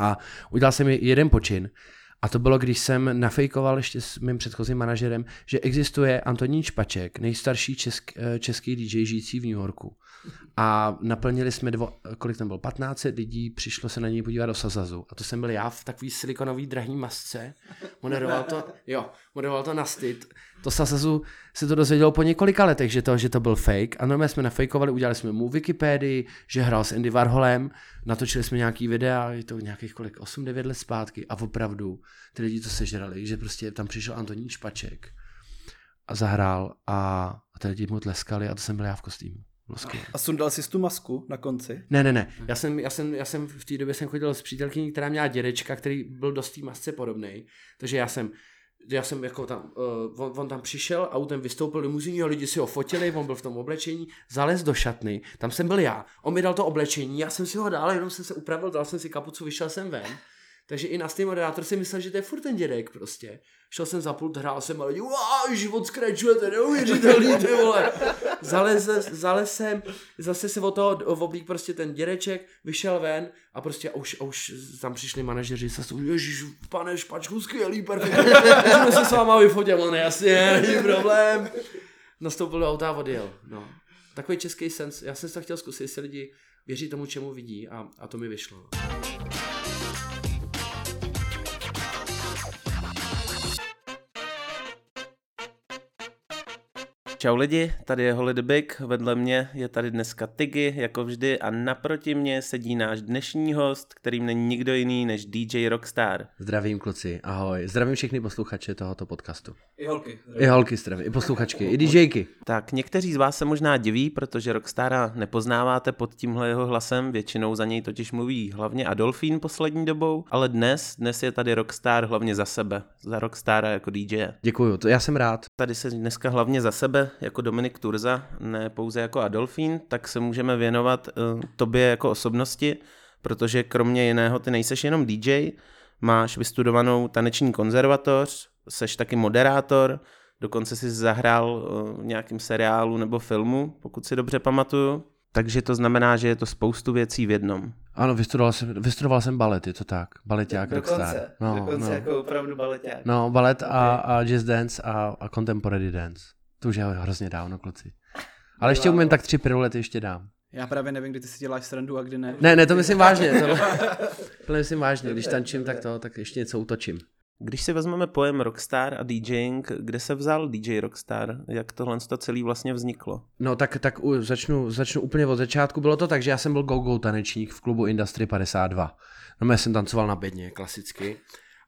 A udělal jsem jeden počin a to bylo, když jsem nafejkoval ještě s mým předchozím manažerem, že existuje Antonín Špaček, nejstarší česk, eh, český DJ žijící v New Yorku. A naplnili jsme, dvo, kolik tam bylo, 15 lidí, přišlo se na něj podívat do Sazazu. A to jsem byl já v takový silikonový drahý masce. Moderoval to, jo, moderoval to na styd. To Sazazu se to dozvědělo po několika letech, že to, že to byl fake. A normálně jsme nafejkovali, udělali jsme mu Wikipedii, že hrál s Andy Warholem, natočili jsme nějaký videa, je to nějakých kolik, 8-9 let zpátky. A opravdu ty lidi to sežrali, že prostě tam přišel Antonín Špaček a zahrál a, a ty lidi mu tleskali a to jsem byl já v kostýmu. A sundal jsi tu masku na konci? Ne, ne, ne. Já jsem, já jsem, já jsem v té době jsem chodil s přítelkyní, která měla dědečka, který byl dost té masce podobný. Takže já jsem já jsem jako tam, uh, on, on, tam přišel, autem vystoupil limuzíní, lidi si ho fotili, on byl v tom oblečení, zalez do šatny, tam jsem byl já, on mi dal to oblečení, já jsem si ho dal, jenom jsem se upravil, dal jsem si kapucu, vyšel jsem ven takže i na Steam moderátor si myslel, že to je furt ten dědek prostě. Šel jsem za pult, hrál jsem a lidi, život skračuje, to je neuvěřitelný, ty vole. Zalez, jsem, zase se o toho oblík prostě ten dědeček, vyšel ven a prostě a už, a už tam přišli manažeři, zase, ježiš, pane Špačku, skvělý, perfektní, můžeme se s váma vyfotit, on jasně, není problém. Nastoupil do auta a odjel, no. Takový český sens, já jsem to chtěl zkusit, jestli lidi věří tomu, čemu vidí a, a to mi vyšlo. Čau lidi, tady je the Big, vedle mě je tady dneska Tiggy, jako vždy, a naproti mě sedí náš dnešní host, kterým není nikdo jiný než DJ Rockstar. Zdravím kluci, ahoj. Zdravím všechny posluchače tohoto podcastu. I holky. Zdravím. I holky zdravím, i posluchačky, i DJky. Tak, někteří z vás se možná diví, protože Rockstara nepoznáváte pod tímhle jeho hlasem, většinou za něj totiž mluví hlavně Adolfín poslední dobou, ale dnes, dnes je tady Rockstar hlavně za sebe, za Rockstara jako DJ. Děkuju, to já jsem rád. Tady se dneska hlavně za sebe jako Dominik Turza, ne pouze jako Adolfín, tak se můžeme věnovat uh, tobě jako osobnosti, protože kromě jiného ty nejseš jenom DJ, máš vystudovanou taneční konzervatoř, seš taky moderátor, dokonce si zahrál uh, v nějakém seriálu nebo filmu, pokud si dobře pamatuju. Takže to znamená, že je to spoustu věcí v jednom. Ano, vystudoval jsem, vystudoval jsem balet, je to tak. Baleták, rockstar. No, dokonce no. jako opravdu baleták. No, balet okay. a, a jazz dance a, a contemporary dance. To už je hrozně dávno, kluci. Ale ještě umím tak tři pirulety ještě dám. Já právě nevím, kdy ty si děláš srandu a kdy ne. Ne, ne, to myslím vážně. To, to myslím vážně. Když tančím, tak to, tak ještě něco utočím. Když si vezmeme pojem rockstar a DJing, kde se vzal DJ Rockstar? Jak tohle to celý vlastně vzniklo? No tak, tak u, začnu, začnu úplně od začátku. Bylo to tak, že já jsem byl go-go tanečník v klubu Industry 52. No já jsem tancoval na bedně, klasicky.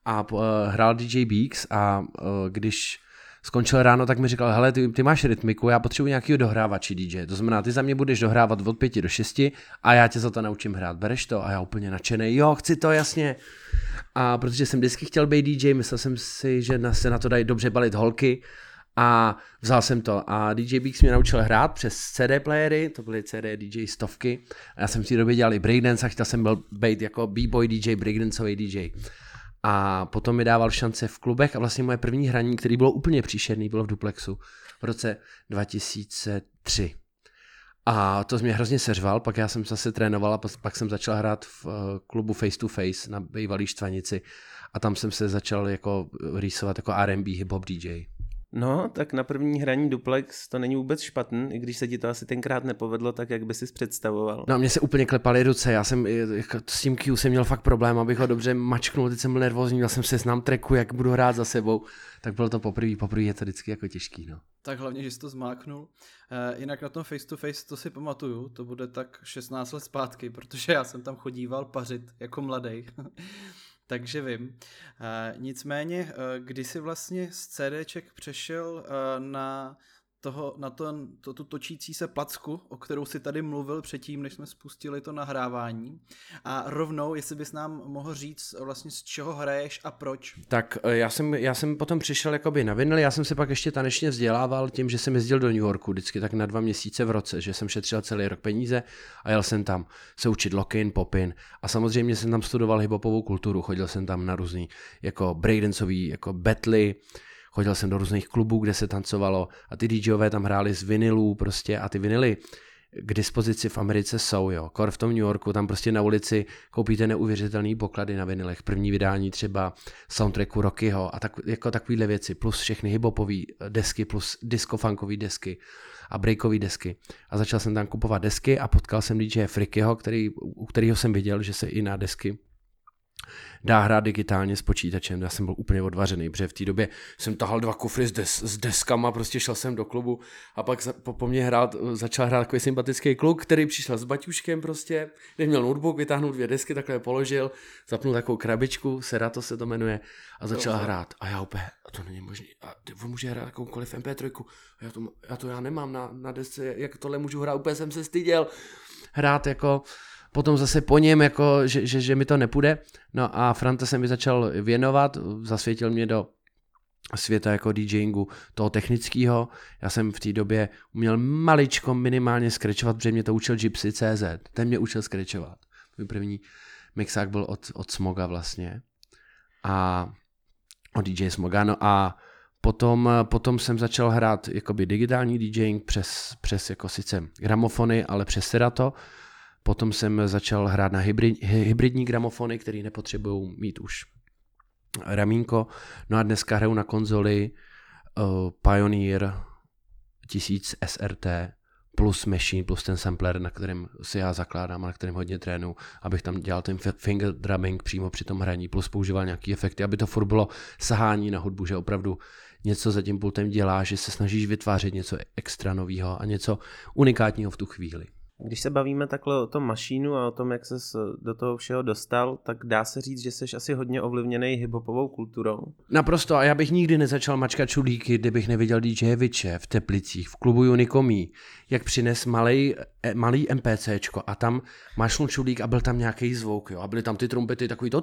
A uh, hrál DJ Beaks a uh, když skončil ráno, tak mi říkal, hele, ty, ty máš rytmiku, já potřebuji nějakého dohrávači DJ. To znamená, ty za mě budeš dohrávat od pěti do šesti a já tě za to naučím hrát. Bereš to? A já úplně nadšený, jo, chci to, jasně. A protože jsem vždycky chtěl být DJ, myslel jsem si, že se na to dají dobře balit holky, a vzal jsem to a DJ Beaks mě naučil hrát přes CD playery, to byly CD DJ stovky. A já jsem v té době dělal i breakdance a chtěl jsem byl být jako b-boy DJ, breakdanceový DJ. A potom mi dával šance v klubech a vlastně moje první hraní, který bylo úplně příšerný, bylo v Duplexu v roce 2003. A to mě hrozně seřval, pak já jsem zase trénoval a pak jsem začal hrát v eh, klubu Face to Face na bývalý Štvanici a tam jsem se začal jako rýsovat jako R&B hip-hop DJ. No, tak na první hraní duplex to není vůbec špatný, i když se ti to asi tenkrát nepovedlo tak, jak by si představoval. No, mě se úplně klepaly ruce, já jsem jako, s tím Q jsem měl fakt problém, abych ho dobře mačknul, teď jsem byl nervózní, měl jsem seznam treku, jak budu hrát za sebou, tak bylo to poprvé, poprvé je to vždycky jako těžký, no. Tak hlavně, že jsi to zmáknul. Uh, jinak na tom face to face to si pamatuju, to bude tak 16 let zpátky, protože já jsem tam chodíval pařit jako mladý. takže vím. Uh, nicméně, uh, kdy jsi vlastně z CDček přešel uh, na toho, na to, to, tu točící se placku, o kterou si tady mluvil předtím, než jsme spustili to nahrávání. A rovnou, jestli bys nám mohl říct vlastně z čeho hraješ a proč. Tak eh, já jsem, já jsem potom přišel jakoby na vinyl, já jsem se pak ještě tanečně vzdělával tím, že jsem jezdil do New Yorku vždycky tak na dva měsíce v roce, že jsem šetřil celý rok peníze a jel jsem tam se učit lock-in, pop-in a samozřejmě jsem tam studoval hiphopovou kulturu, chodil jsem tam na různý jako breakdanceový jako betly, chodil jsem do různých klubů, kde se tancovalo a ty DJové tam hráli z vinilů prostě a ty vinily k dispozici v Americe jsou, jo. Kor v tom New Yorku, tam prostě na ulici koupíte neuvěřitelné poklady na vinilech. První vydání třeba soundtracku Rockyho a tak, jako takovýhle věci, plus všechny hiphopové desky, plus disco-funkové desky a breakové desky. A začal jsem tam kupovat desky a potkal jsem DJ Frickyho, který, u kterého jsem viděl, že se i na desky dá hrát digitálně s počítačem. Já jsem byl úplně odvařený, protože v té době jsem tahal dva kufry s, des, s deskama, prostě šel jsem do klubu a pak za, po, po mně hrát, začal hrát takový sympatický kluk, který přišel s baťuškem prostě, kde měl notebook, vytáhnul dvě desky, takhle položil, zapnul takovou krabičku, Serato se to jmenuje, a začal Dobře. hrát. A já opět, a to není možné. A on může hrát jakoukoliv MP3. A já to, já to já nemám na, na desce, jak tohle můžu hrát, úplně jsem se styděl hrát jako potom zase po něm, jako, že, že, že mi to nepůjde. No a Franta se mi začal věnovat, zasvětil mě do světa jako DJingu toho technického. Já jsem v té době uměl maličko minimálně skrečovat, protože mě to učil Gypsy CZ. Ten mě učil skrečovat. Můj první mixák byl od, od Smoga vlastně. A od DJ Smoga. No a potom, potom jsem začal hrát jakoby digitální DJing přes, přes jako sice gramofony, ale přes Serato. Potom jsem začal hrát na hybrid, hybridní gramofony, které nepotřebují mít už ramínko. No a dneska hraju na konzoli uh, Pioneer 1000 SRT plus machine, plus ten sampler, na kterém si já zakládám a na kterém hodně trénu, abych tam dělal ten finger drumming přímo při tom hraní, plus používal nějaký efekty, aby to furt bylo sahání na hudbu, že opravdu něco za tím pultem dělá, že se snažíš vytvářet něco extra nového a něco unikátního v tu chvíli. Když se bavíme takhle o tom mašínu a o tom, jak se do toho všeho dostal, tak dá se říct, že jsi asi hodně ovlivněný hiphopovou kulturou. Naprosto. A já bych nikdy nezačal mačkat čulíky, kdybych neviděl DJ Viče v Teplicích, v klubu Unikomí, jak přines malý, e, malý MPCčko a tam máš čulík a byl tam nějaký zvuk, jo, a byly tam ty trumpety takový to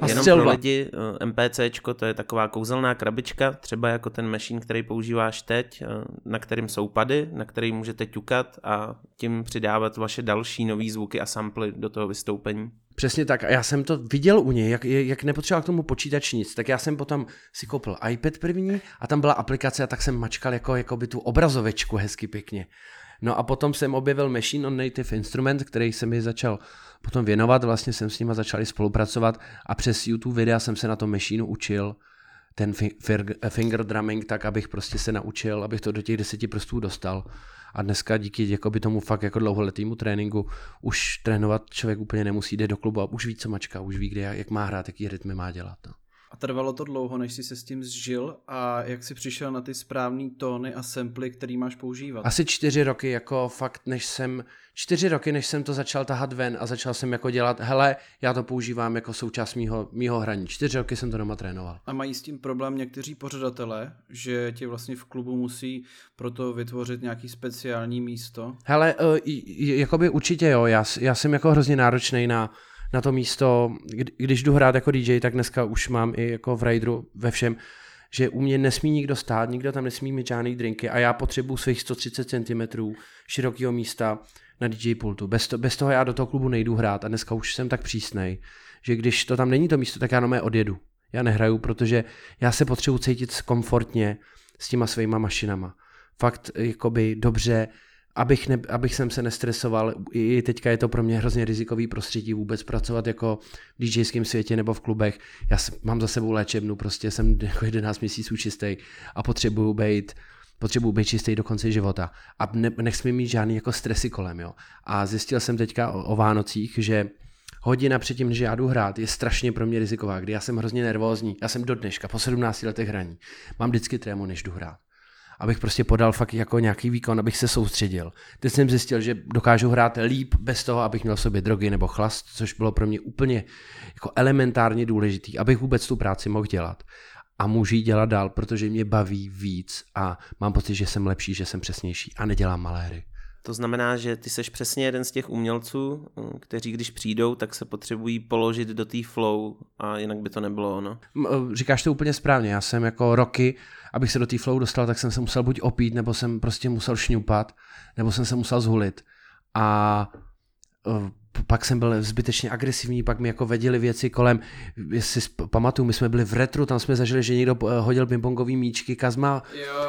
a Jenom pro lidi e, MPCčko to je taková kouzelná krabička, třeba jako ten machine, který používáš teď, na kterým jsou pady, na kterým můžete ťukat a tím přidávat vaše další nové zvuky a samply do toho vystoupení. Přesně tak. A já jsem to viděl u něj, jak, jak nepotřeboval k tomu počítač nic, tak já jsem potom si koupil iPad první a tam byla aplikace a tak jsem mačkal jako, jako by tu obrazovečku hezky pěkně. No a potom jsem objevil Machine on Native Instrument, který se mi začal potom věnovat, vlastně jsem s nima začal spolupracovat a přes YouTube videa jsem se na tom Machine učil ten finger drumming tak, abych prostě se naučil, abych to do těch deseti prostů dostal. A dneska díky jakoby tomu fakt jako dlouholetýmu tréninku už trénovat člověk úplně nemusí, jde do klubu a už ví, co mačka, už ví, kde, jak má hrát, jaký rytmy má dělat. No. A trvalo to dlouho, než jsi se s tím zžil a jak jsi přišel na ty správné tóny a samply, který máš používat? Asi čtyři roky, jako fakt, než jsem, čtyři roky, než jsem to začal tahat ven a začal jsem jako dělat, hele, já to používám jako součást mýho, mýho hraní. Čtyři roky jsem to doma trénoval. A mají s tím problém někteří pořadatelé, že ti vlastně v klubu musí proto vytvořit nějaký speciální místo? Hele, uh, jakoby určitě jo, já, já jsem jako hrozně náročný na na to místo, když jdu hrát jako DJ, tak dneska už mám i jako v Raideru ve všem, že u mě nesmí nikdo stát, nikdo tam nesmí mít žádný drinky a já potřebuji svých 130 cm širokého místa na DJ pultu. Bez, to, bez toho já do toho klubu nejdu hrát a dneska už jsem tak přísnej, že když to tam není to místo, tak já jenom odjedu. Já nehraju, protože já se potřebuji cítit komfortně s těma svýma mašinama. Fakt jakoby dobře, abych, ne, abych jsem se nestresoval. I teďka je to pro mě hrozně rizikový prostředí vůbec pracovat jako v DJském světě nebo v klubech. Já mám za sebou léčebnu, prostě jsem jako 11 měsíců čistý a potřebuju být potřebuji být čistý do konce života a ne, nechci mít žádný jako stresy kolem, jo. A zjistil jsem teďka o, o Vánocích, že hodina předtím, než já jdu hrát, je strašně pro mě riziková, kdy já jsem hrozně nervózní. Já jsem do dneška, po 17 letech hraní. Mám vždycky trému, než jdu hrát abych prostě podal fakt jako nějaký výkon, abych se soustředil. Teď jsem zjistil, že dokážu hrát líp bez toho, abych měl v sobě drogy nebo chlast, což bylo pro mě úplně jako elementárně důležitý, abych vůbec tu práci mohl dělat. A můžu ji dělat dál, protože mě baví víc a mám pocit, že jsem lepší, že jsem přesnější a nedělám maléry. To znamená, že ty seš přesně jeden z těch umělců, kteří když přijdou, tak se potřebují položit do té flow a jinak by to nebylo ono. Říkáš to úplně správně, já jsem jako roky abych se do té flow dostal, tak jsem se musel buď opít, nebo jsem prostě musel šňupat, nebo jsem se musel zhulit. A e, pak jsem byl zbytečně agresivní, pak mi jako vedili věci kolem, jestli si pamatuju, my jsme byli v retru, tam jsme zažili, že někdo eh, hodil pingpongový míčky, Kazma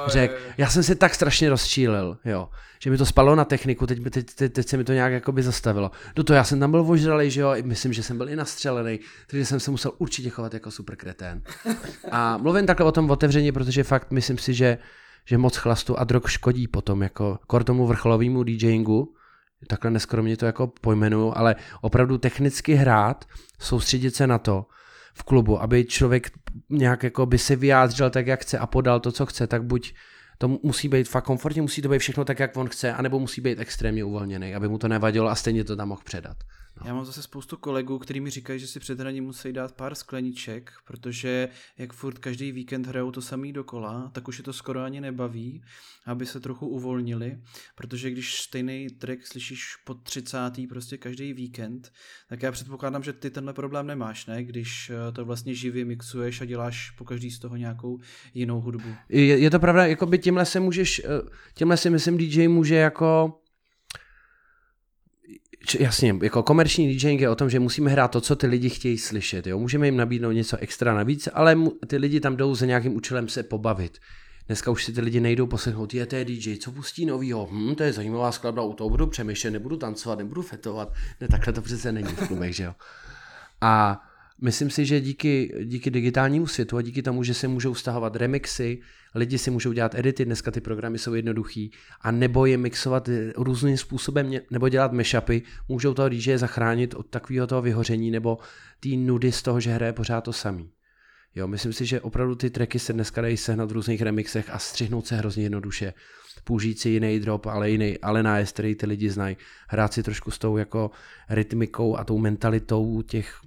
řekl, já jsem se tak strašně rozčílil, jo, že mi to spalo na techniku, teď, teď, teď, teď se mi to nějak jakoby zastavilo. Do toho já jsem tam byl ožralej, že jo, myslím, že jsem byl i nastřelený, takže jsem se musel určitě chovat jako super kretén. A mluvím takhle o tom otevřeně, protože fakt myslím si, že že moc chlastu a drog škodí potom, jako kor tomu vrcholovému DJingu, takhle neskromně to jako pojmenuju, ale opravdu technicky hrát, soustředit se na to v klubu, aby člověk nějak jako by se vyjádřil tak, jak chce a podal to, co chce, tak buď to musí být fakt komfortně, musí to být všechno tak, jak on chce, anebo musí být extrémně uvolněný, aby mu to nevadilo a stejně to tam mohl předat. No. Já mám zase spoustu kolegů, kteří mi říkají, že si před hraní musí dát pár skleniček, protože jak furt každý víkend hrajou to samý dokola, tak už je to skoro ani nebaví, aby se trochu uvolnili, protože když stejný track slyšíš po 30. prostě každý víkend, tak já předpokládám, že ty tenhle problém nemáš, ne? Když eh, to vlastně živě mixuješ a děláš po každý z toho nějakou jinou hudbu. Je, je to pravda, jako by tímhle se můžeš, eh, tímhle si myslím DJ může jako jasně, jako komerční DJing je o tom, že musíme hrát to, co ty lidi chtějí slyšet. Jo? Můžeme jim nabídnout něco extra navíc, ale ty lidi tam jdou za nějakým účelem se pobavit. Dneska už si ty lidi nejdou poslechnout, je to DJ, co pustí novýho, hm, to je zajímavá skladba, u toho budu přemýšlet, nebudu tancovat, nebudu fetovat, ne, takhle to přece není v klubech, že jo. A Myslím si, že díky, díky digitálnímu světu a díky tomu, že se můžou stahovat remixy, lidi si můžou dělat edity, dneska ty programy jsou jednoduchý, a nebo je mixovat různým způsobem, nebo dělat mashupy, můžou toho DJ zachránit od takového toho vyhoření nebo té nudy z toho, že hraje pořád to samý. Jo, myslím si, že opravdu ty tracky se dneska dají sehnat v různých remixech a střihnout se hrozně jednoduše. Použít si jiný drop, ale jiný, ale na který ty lidi znají. Hrát si trošku s tou jako rytmikou a tou mentalitou těch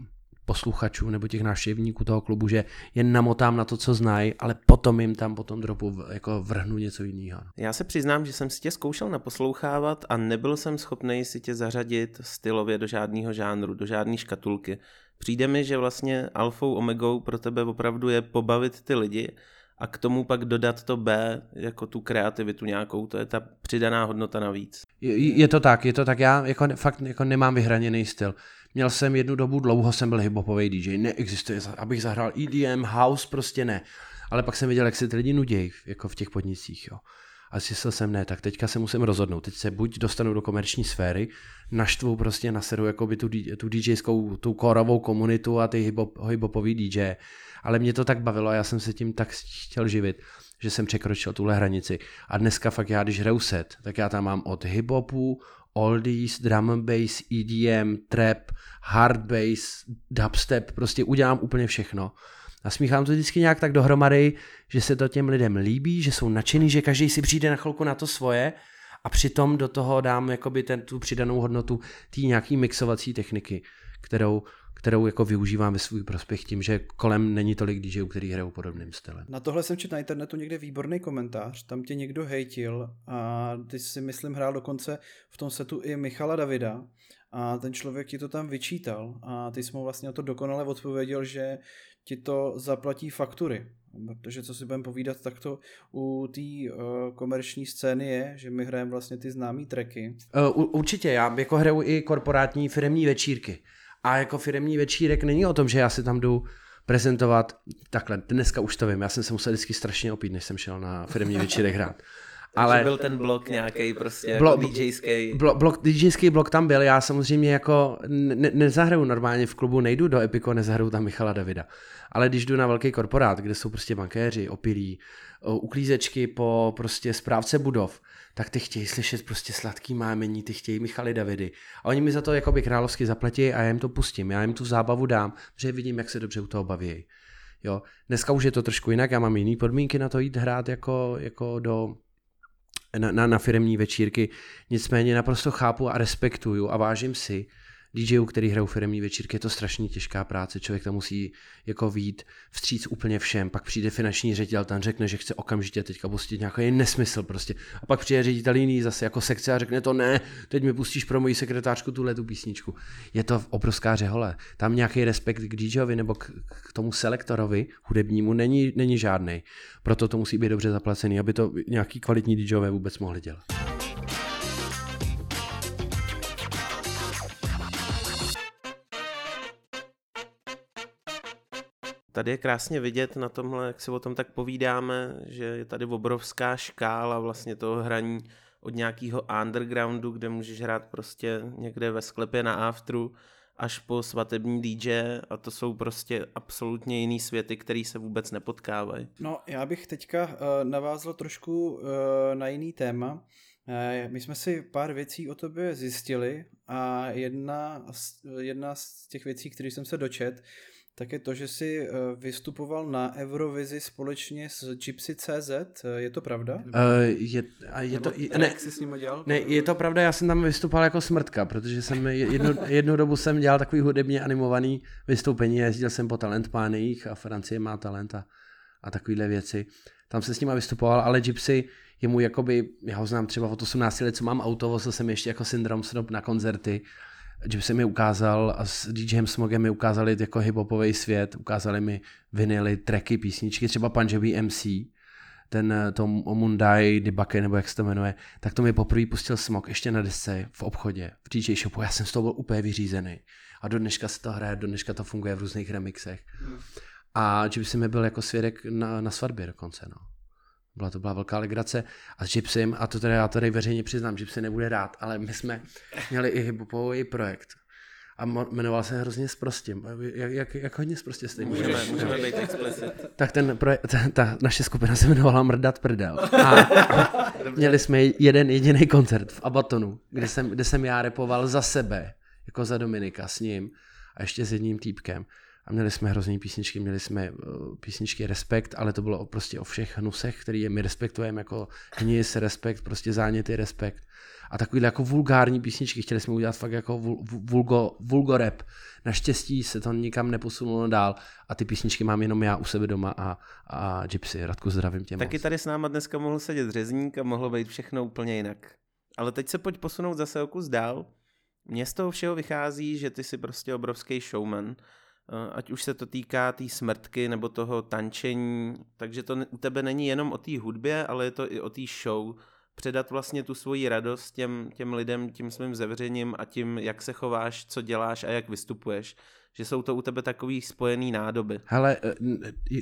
posluchačů nebo těch návštěvníků toho klubu, že jen namotám na to, co znají, ale potom jim tam potom dropu jako vrhnu něco jiného. Já se přiznám, že jsem si tě zkoušel naposlouchávat a nebyl jsem schopný si tě zařadit stylově do žádného žánru, do žádné škatulky. Přijde mi, že vlastně alfou omegou pro tebe opravdu je pobavit ty lidi a k tomu pak dodat to B, jako tu kreativitu nějakou, to je ta přidaná hodnota navíc. Je, je to tak, je to tak, já jako fakt jako nemám vyhraněný styl. Měl jsem jednu dobu, dlouho jsem byl hiphopový DJ, neexistuje, abych zahrál EDM, house, prostě ne. Ale pak jsem viděl, jak se ty lidi nudějí, jako v těch podnicích, jo. A zjistil jsem ne, tak teďka se musím rozhodnout. Teď se buď dostanu do komerční sféry, naštvu prostě na seru jako by tu, tu DJskou, tu korovou komunitu a ty hip hiphopový DJ. Ale mě to tak bavilo a já jsem se tím tak chtěl živit, že jsem překročil tuhle hranici. A dneska fakt já, když hraju set, tak já tam mám od hiphopu, oldies, drum and bass, EDM, trap, hard bass, dubstep, prostě udělám úplně všechno. A smíchám to vždycky nějak tak dohromady, že se to těm lidem líbí, že jsou nadšený, že každý si přijde na chvilku na to svoje a přitom do toho dám jakoby ten, tu přidanou hodnotu té nějaký mixovací techniky, kterou kterou jako využívám ve svůj prospěch tím, že kolem není tolik DJů, který hrajou podobným stylem. Na tohle jsem četl na internetu někde výborný komentář, tam tě někdo hejtil a ty si myslím hrál dokonce v tom setu i Michala Davida a ten člověk ti to tam vyčítal a ty jsi mu vlastně na to dokonale odpověděl, že ti to zaplatí faktury. Protože co si budeme povídat, tak to u té uh, komerční scény je, že my hrajeme vlastně ty známé tracky. Uh, určitě, já jako hraju i korporátní firmní večírky. A jako firmní večírek není o tom, že já si tam jdu prezentovat, takhle, dneska už to vím, já jsem se musel vždycky strašně opít, než jsem šel na firmní večírek hrát. Ale byl ten blok nějaký prostě blo, jako DJský. Blo, blok, DJský blok tam byl, já samozřejmě jako ne, nezahraju normálně v klubu, nejdu do Epico, nezahraju tam Michala Davida. Ale když jdu na velký korporát, kde jsou prostě bankéři, opilí, uklízečky po prostě správce budov, tak ty chtějí slyšet prostě sladký mámení, ty chtějí Michaly Davidy. A oni mi za to jakoby královsky zaplatí a já jim to pustím, já jim tu zábavu dám, protože vidím, jak se dobře u toho baví. Jo. Dneska už je to trošku jinak, já mám jiný podmínky na to jít hrát jako, jako do, na, na, na firmní večírky, nicméně naprosto chápu a respektuju a vážím si, DJů, který hrajou firmní večírky, je to strašně těžká práce, člověk tam musí jako vít vstříc úplně všem, pak přijde finanční ředitel, tam řekne, že chce okamžitě teďka pustit nějaký nesmysl prostě. A pak přijde ředitel jiný zase jako sekce a řekne to ne, teď mi pustíš pro moji sekretářku tuhle tu písničku. Je to obrovská řehole. Tam nějaký respekt k DJovi nebo k, k tomu selektorovi hudebnímu není, není žádný. Proto to musí být dobře zaplacený, aby to nějaký kvalitní DJové vůbec mohli dělat. Tady je krásně vidět na tomhle, jak si o tom tak povídáme, že je tady obrovská škála vlastně toho hraní od nějakého undergroundu, kde můžeš hrát prostě někde ve sklepě na aftru, až po svatební DJ a to jsou prostě absolutně jiný světy, které se vůbec nepotkávají. No, já bych teďka uh, navázal trošku uh, na jiný téma. Uh, my jsme si pár věcí o tobě zjistili a jedna, jedna z těch věcí, které jsem se dočet, tak je to, že jsi vystupoval na Eurovizi společně s Gypsy.cz, je to pravda? Uh, je, a je to, ne, jak jsi s ním dělal? Ne, je to pravda, já jsem tam vystupoval jako smrtka, protože jsem jednu, jednu dobu jsem dělal takový hudebně animovaný vystoupení, jezdil jsem po talentpáních a Francie má talent a, a takovéhle věci. Tam se s nima vystupoval, ale Gypsy je můj jakoby, já ho znám třeba od 18 let, co mám auto, vozil jsem ještě jako syndrom snob na koncerty že se mi ukázal a s DJem Smogem mi ukázali jako hiphopový svět, ukázali mi vinily, tracky, písničky, třeba Punjabi MC, ten Tom Mundai Dibake, nebo jak se to jmenuje, tak to mi poprvé pustil Smog ještě na desce v obchodě, v DJ shopu, já jsem z toho byl úplně vyřízený. A do dneška se to hraje, do dneška to funguje v různých remixech. A že by si mi byl jako svědek na, na svatbě dokonce, no. Byla to byla velká legrace a s Gypsym, a to teda já tady veřejně přiznám, Gypsy nebude rád, ale my jsme měli i hiphopový projekt a jmenoval se hrozně sprostím. Jak, jak, jak hodně sprostě jste? Můžeme, můžeme být explicit. Tak ten projekt, ta, ta, naše skupina se jmenovala Mrdat prdel. A měli jsme jeden jediný koncert v Abatonu, kde jsem, kde jsem já repoval za sebe, jako za Dominika s ním a ještě s jedním týpkem a měli jsme hrozný písničky, měli jsme uh, písničky Respekt, ale to bylo prostě o všech hnusech, který my respektujeme jako hnis, respekt, prostě záněty, respekt. A takovýhle jako vulgární písničky, chtěli jsme udělat fakt jako vul, vulgo, vulgorep. Naštěstí se to nikam neposunulo dál a ty písničky mám jenom já u sebe doma a, a Gypsy. Radku, zdravím tě Taky moc. tady s náma dneska mohl sedět řezník a mohlo být všechno úplně jinak. Ale teď se pojď posunout zase o kus dál. Mně z toho všeho vychází, že ty jsi prostě obrovský showman Eh, ať už se to týká té tý smrtky nebo toho tančení, takže to u tebe není jenom o té hudbě, ale je to i o té show, předat vlastně tu svoji radost těm, těm lidem tím svým zevřením a tím, jak se chováš, co děláš a jak vystupuješ. Že jsou to u tebe takový spojený nádoby. Hele, eh,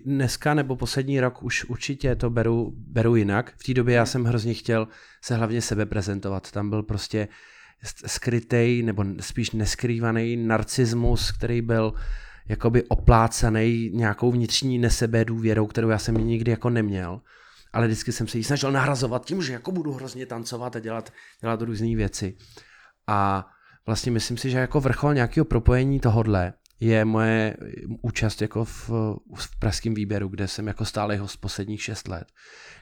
dneska nebo poslední rok už určitě to beru, beru jinak. V té době já jsem hrozně chtěl se hlavně sebe prezentovat. Tam byl prostě skrytej nebo spíš neskrývaný narcismus, který byl uh, jakoby oplácaný nějakou vnitřní nesebe důvěrou, kterou já jsem nikdy jako neměl. Ale vždycky jsem se jí snažil nahrazovat tím, že jako budu hrozně tancovat a dělat, dělat různé věci. A vlastně myslím si, že jako vrchol nějakého propojení tohodle je moje účast jako v, v pražském výběru, kde jsem jako stále jeho posledních šest let,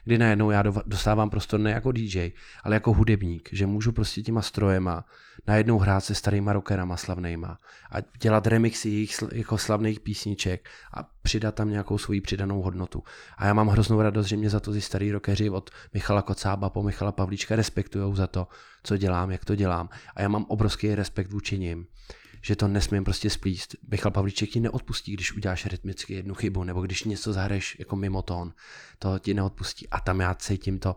kdy najednou já dostávám prostor ne jako DJ, ale jako hudebník, že můžu prostě těma strojema najednou hrát se starýma rockerama slavnejma a dělat remixy jejich jako slavných písniček a přidat tam nějakou svoji přidanou hodnotu. A já mám hroznou radost, že mě za to ty starý rockeři od Michala Kocába po Michala Pavlíčka respektují za to, co dělám, jak to dělám. A já mám obrovský respekt vůči nim že to nesmím prostě splíst. Michal Pavlíček ti neodpustí, když uděláš rytmicky jednu chybu, nebo když něco zahraješ jako mimo tón, to ti neodpustí. A tam já cítím to,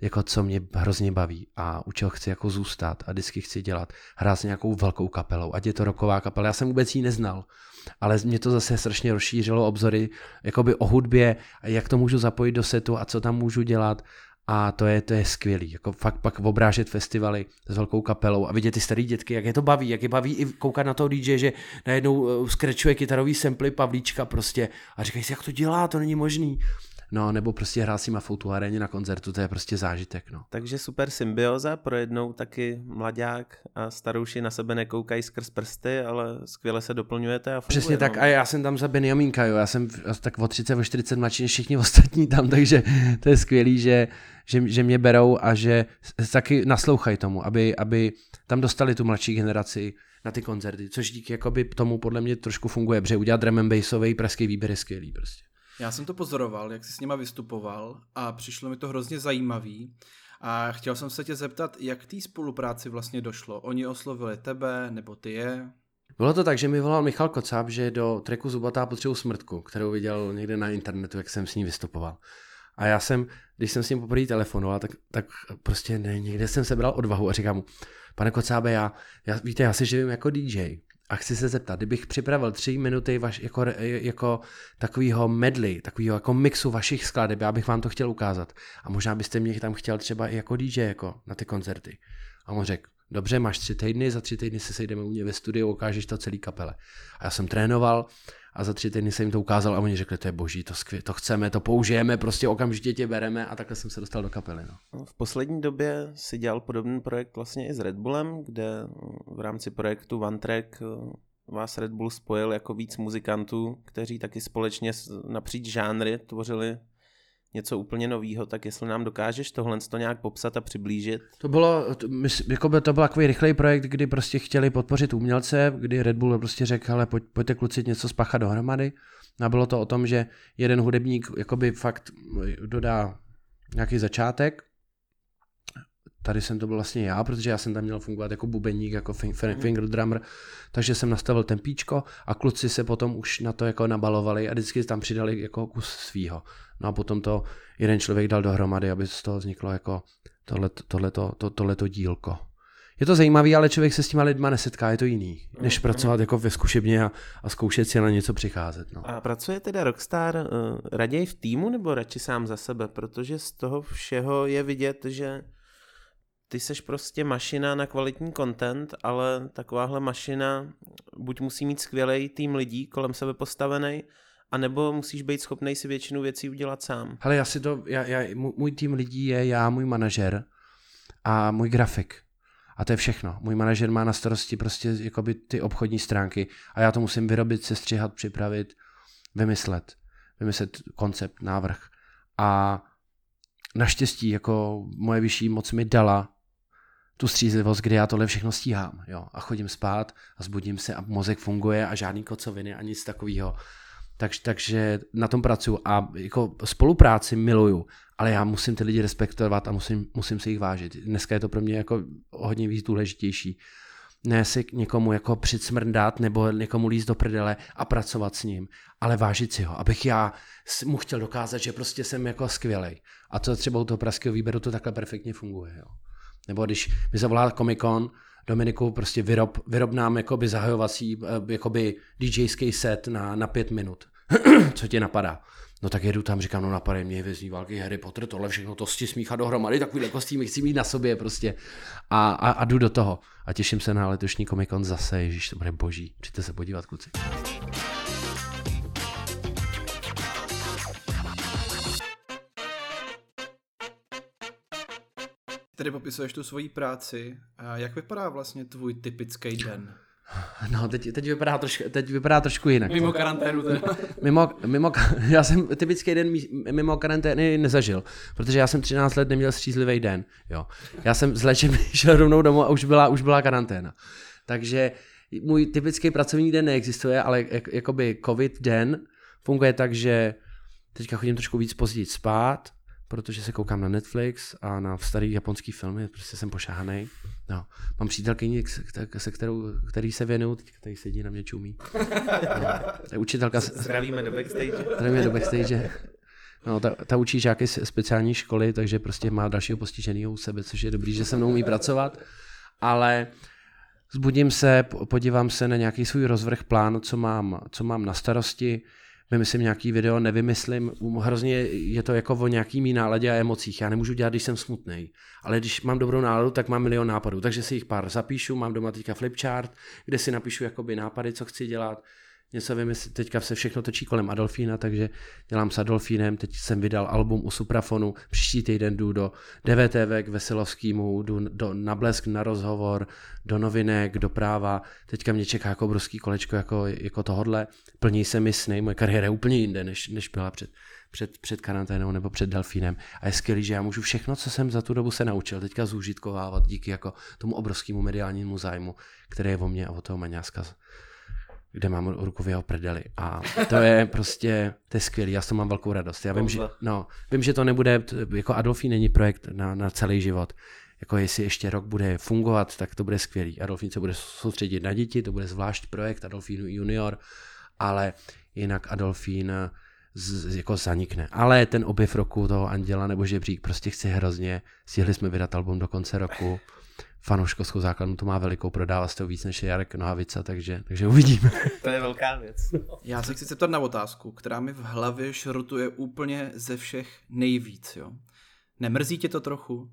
jako co mě hrozně baví a u čeho chci jako zůstat a vždycky chci dělat. Hrát s nějakou velkou kapelou, ať je to roková kapela, já jsem vůbec ji neznal, ale mě to zase strašně rozšířilo obzory jakoby o hudbě a jak to můžu zapojit do setu a co tam můžu dělat a to je, to je skvělý, jako fakt pak obrážet festivaly s velkou kapelou a vidět ty starý dětky, jak je to baví, jak je baví i koukat na toho DJ, že najednou uh, skrečuje kytarový samply Pavlíčka prostě a říkají si, jak to dělá, to není možný. No, nebo prostě hrál si Mafou tu aréně na koncertu, to je prostě zážitek, no. Takže super symbioza, pro jednou taky mladák a starouši na sebe nekoukají skrz prsty, ale skvěle se doplňujete a funguje, Přesně no. tak a já jsem tam za Benjamínka, jo, já jsem tak o 30, o 40 mladší než všichni ostatní tam, takže to je skvělý, že, že, že mě berou a že taky naslouchají tomu, aby, aby tam dostali tu mladší generaci na ty koncerty, což díky jakoby tomu podle mě trošku funguje, protože udělat drum and bassový pražský výběr je skvělý prostě. Já jsem to pozoroval, jak jsi s nima vystupoval a přišlo mi to hrozně zajímavý. A chtěl jsem se tě zeptat, jak té spolupráci vlastně došlo? Oni oslovili tebe, nebo ty je? Bylo to tak, že mi volal Michal Kocáb, že do treku Zubatá potřebuji smrtku, kterou viděl někde na internetu, jak jsem s ní vystupoval. A já jsem, když jsem s ním poprvé telefonoval, tak, tak prostě ne, někde jsem sebral odvahu a říkám mu, pane Kocábe, já, já, víte, já si živím jako DJ a chci se zeptat, kdybych připravil tři minuty vaš, jako, jako takovýho medley, takovýho jako mixu vašich skladeb, já bych vám to chtěl ukázat. A možná byste mě tam chtěl třeba i jako DJ jako na ty koncerty. A on řekl, dobře, máš tři týdny, za tři týdny se sejdeme u mě ve studiu, ukážeš to celý kapele. A já jsem trénoval a za tři týdny jsem jim to ukázal a oni řekli, to je boží, to, skvě, to chceme, to použijeme, prostě okamžitě tě bereme a takhle jsem se dostal do kapely. No. V poslední době si dělal podobný projekt vlastně i s Red Bullem, kde v rámci projektu One Track eh, vás Red Bull spojil jako víc muzikantů, kteří taky společně napříč žánry tvořili něco úplně nového, tak jestli nám dokážeš tohle to nějak popsat a přiblížit. To bylo, to, jako by to byl takový rychlej projekt, kdy prostě chtěli podpořit umělce, kdy Red Bull prostě řekl, ale pojď, pojďte kluci něco spáchat dohromady. A bylo to o tom, že jeden hudebník jakoby fakt dodá nějaký začátek, tady jsem to byl vlastně já, protože já jsem tam měl fungovat jako bubeník, jako mhm. finger drummer, takže jsem nastavil tempíčko a kluci se potom už na to jako nabalovali a vždycky tam přidali jako kus svýho. No a potom to jeden člověk dal dohromady, aby z toho vzniklo jako tohleto, tohleto, to, tohleto dílko. Je to zajímavé, ale člověk se s těma lidma nesetká, je to jiný, než mhm. pracovat jako ve zkušebně a, a zkoušet si na něco přicházet. No. A pracuje teda Rockstar uh, raději v týmu nebo radši sám za sebe? Protože z toho všeho je vidět, že ty seš prostě mašina na kvalitní content, ale takováhle mašina buď musí mít skvělý tým lidí kolem sebe postavený, a nebo musíš být schopný si většinu věcí udělat sám. Ale já si to, já, já, můj tým lidí je já, můj manažer a můj grafik. A to je všechno. Můj manažer má na starosti prostě jakoby ty obchodní stránky a já to musím vyrobit, sestřihat, připravit, vymyslet. Vymyslet koncept, návrh. A naštěstí jako moje vyšší moc mi dala tu střízlivost, kdy já tohle všechno stíhám. Jo? A chodím spát a zbudím se a mozek funguje a žádný kocoviny a nic takového. Tak, takže na tom pracuji a jako spolupráci miluju, ale já musím ty lidi respektovat a musím, musím si jich vážit. Dneska je to pro mě jako hodně víc důležitější. Ne si někomu jako přicmrdat nebo někomu líst do prdele a pracovat s ním, ale vážit si ho, abych já mu chtěl dokázat, že prostě jsem jako skvělej. A to třeba u toho pražského výběru to takhle perfektně funguje. Jo. Nebo když mi zavolá Comic Con, Dominiku, prostě vyrob, vyrob nám jakoby zahajovací, eh, jakoby DJský set na, na pět minut. Co ti napadá? No tak jedu tam, říkám, no napadají mě vězní války, Harry Potter, tohle všechno, to si smíchá dohromady, takovýhle kostýmy chci mít na sobě prostě. A, a, a jdu do toho. A těším se na letošní Comic Con zase, ježiš, to bude boží. Přijďte se podívat, kluci. Tady popisuješ tu svoji práci. A jak vypadá vlastně tvůj typický den? No, teď, teď, vypadá trošku, teď vypadá trošku jinak. Mimo karanténu teda. mimo, mimo, já jsem typický den mimo karantény nezažil, protože já jsem 13 let neměl střízlivý den. Jo. Já jsem z léčebny šel rovnou domů a už byla, už byla karanténa. Takže můj typický pracovní den neexistuje, ale jak, jakoby covid den funguje tak, že teďka chodím trošku víc později spát, protože se koukám na Netflix a na starý japonský filmy, prostě jsem pošáhaný. No. Mám přítelkyni, se kterou, který se věnuju, který sedí na mě čumí. No. Učitelka. Zdravíme do backstage. Zdravíme do backstage. No, ta, ta učí žáky z speciální školy, takže prostě má dalšího postiženého u sebe, což je dobrý, že se mnou umí pracovat. Ale zbudím se, podívám se na nějaký svůj rozvrh plán, co mám, co mám na starosti, vymyslím nějaký video, nevymyslím, hrozně je to jako o nějaký mý náladě a emocích. Já nemůžu dělat, když jsem smutný, ale když mám dobrou náladu, tak mám milion nápadů. Takže si jich pár zapíšu, mám doma teďka flipchart, kde si napíšu jakoby nápady, co chci dělat, něco vymyslet, teďka se všechno točí kolem Adolfína, takže dělám s Adolfínem, teď jsem vydal album u Suprafonu, příští týden jdu do DVTV k Veselovskému, jdu do, na Blesk na rozhovor, do novinek, do práva, teďka mě čeká jako obrovský kolečko jako, jako tohodle, plní se mi sny, moje kariéra je úplně jinde, než, než byla před, před, před karanténou nebo před delfínem. A je skvělý, že já můžu všechno, co jsem za tu dobu se naučil, teďka zúžitkovávat díky jako tomu obrovskému mediálnímu zájmu, který je o mě a o toho Maňáska kde mám ruku v jeho prdeli. A to je prostě, to je skvělý, já s tom mám velkou radost. Já vím, že, no, vím, že to nebude, jako Adolfí není projekt na, na celý život. Jako jestli ještě rok bude fungovat, tak to bude skvělý. Adolfín se bude soustředit na děti, to bude zvlášť projekt Adolfínu junior, ale jinak Adolfín z, jako zanikne. Ale ten objev roku toho Anděla nebo Žebřík prostě chci hrozně. Stihli jsme vydat album do konce roku. Fanouškovskou základnu to má velikou, prodává toho víc než Jarek Nohavica, takže, takže uvidíme. To je velká věc. Já se chci zeptat na otázku, která mi v hlavě šrotuje úplně ze všech nejvíc. Jo. Nemrzí tě to trochu?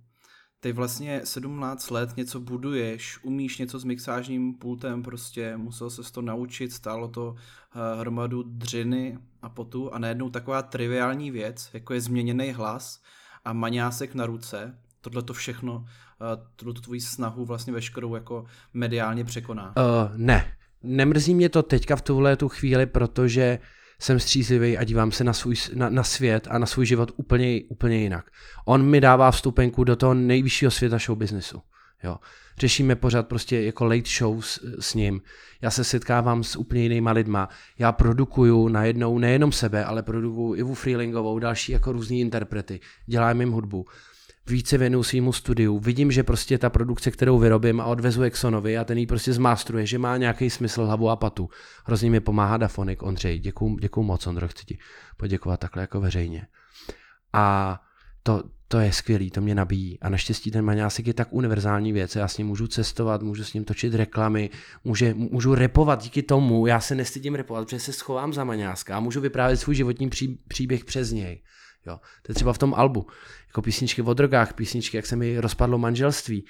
Ty vlastně 17 let něco buduješ, umíš něco s mixážním pultem, prostě musel se to naučit, stálo to eh, hromadu dřiny a potu a najednou taková triviální věc, jako je změněný hlas a maňásek na ruce, tohle to všechno, eh, tuto tvoji snahu vlastně veškerou jako mediálně překoná. Uh, ne, nemrzí mě to teďka v tuhle tu chvíli, protože jsem střízlivý a dívám se na, svůj, na, na svět a na svůj život úplně, úplně jinak. On mi dává vstupenku do toho nejvyššího světa show businessu. Jo. Řešíme pořád prostě jako late show s, s ním. Já se setkávám s úplně jinýma lidma. Já produkuju najednou nejenom sebe, ale produkuju Ivu Freelingovou, další jako různý interprety. Dělám jim hudbu více věnuju svýmu studiu. Vidím, že prostě ta produkce, kterou vyrobím a odvezu Exonovi a ten ji prostě zmástruje, že má nějaký smysl hlavu a patu. Hrozně mi pomáhá Dafonik, Ondřej. Děkuju, děkuju moc, Ondro, chci ti poděkovat takhle jako veřejně. A to, to je skvělý, to mě nabíjí. A naštěstí ten maňásek je tak univerzální věc. Já s ním můžu cestovat, můžu s ním točit reklamy, může, můžu repovat díky tomu. Já se nestydím repovat, protože se schovám za maňáska a můžu vyprávět svůj životní pří, příběh přes něj. Jo. To je třeba v tom albu. Jako písničky o drogách, písničky, jak se mi rozpadlo manželství.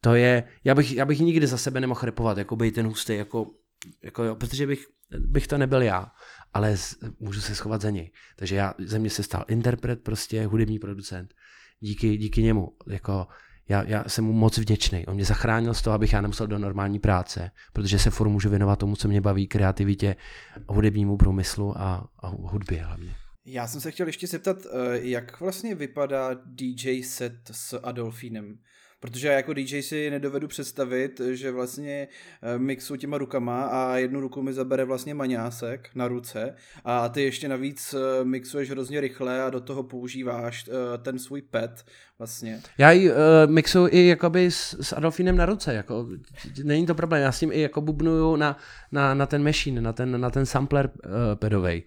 To je, já bych, já bych nikdy za sebe nemohl repovat, jako být ten hustý, jako, jako jo, protože bych, bych to nebyl já, ale z, můžu se schovat za něj. Takže já, ze mě se stal interpret, prostě hudební producent. Díky, díky němu, jako já, já jsem mu moc vděčný. On mě zachránil z toho, abych já nemusel do normální práce, protože se furt můžu věnovat tomu, co mě baví, kreativitě, hudebnímu průmyslu a, a hudbě hlavně. Já jsem se chtěl ještě zeptat, eh, jak vlastně vypadá DJ set s Adolfínem? Protože já jako DJ si nedovedu představit, že vlastně eh, mixu těma rukama a jednu ruku mi zabere vlastně maňásek na ruce a ty ještě navíc eh, mixuješ hrozně rychle a do toho používáš ten svůj pet vlastně. Já ji uh, mixuju i jakoby s, s Adolfinem na ruce, jako, není to problém, já s ním i jako bubnuju na, na, na ten machine, na ten, na ten sampler uh, pedovej.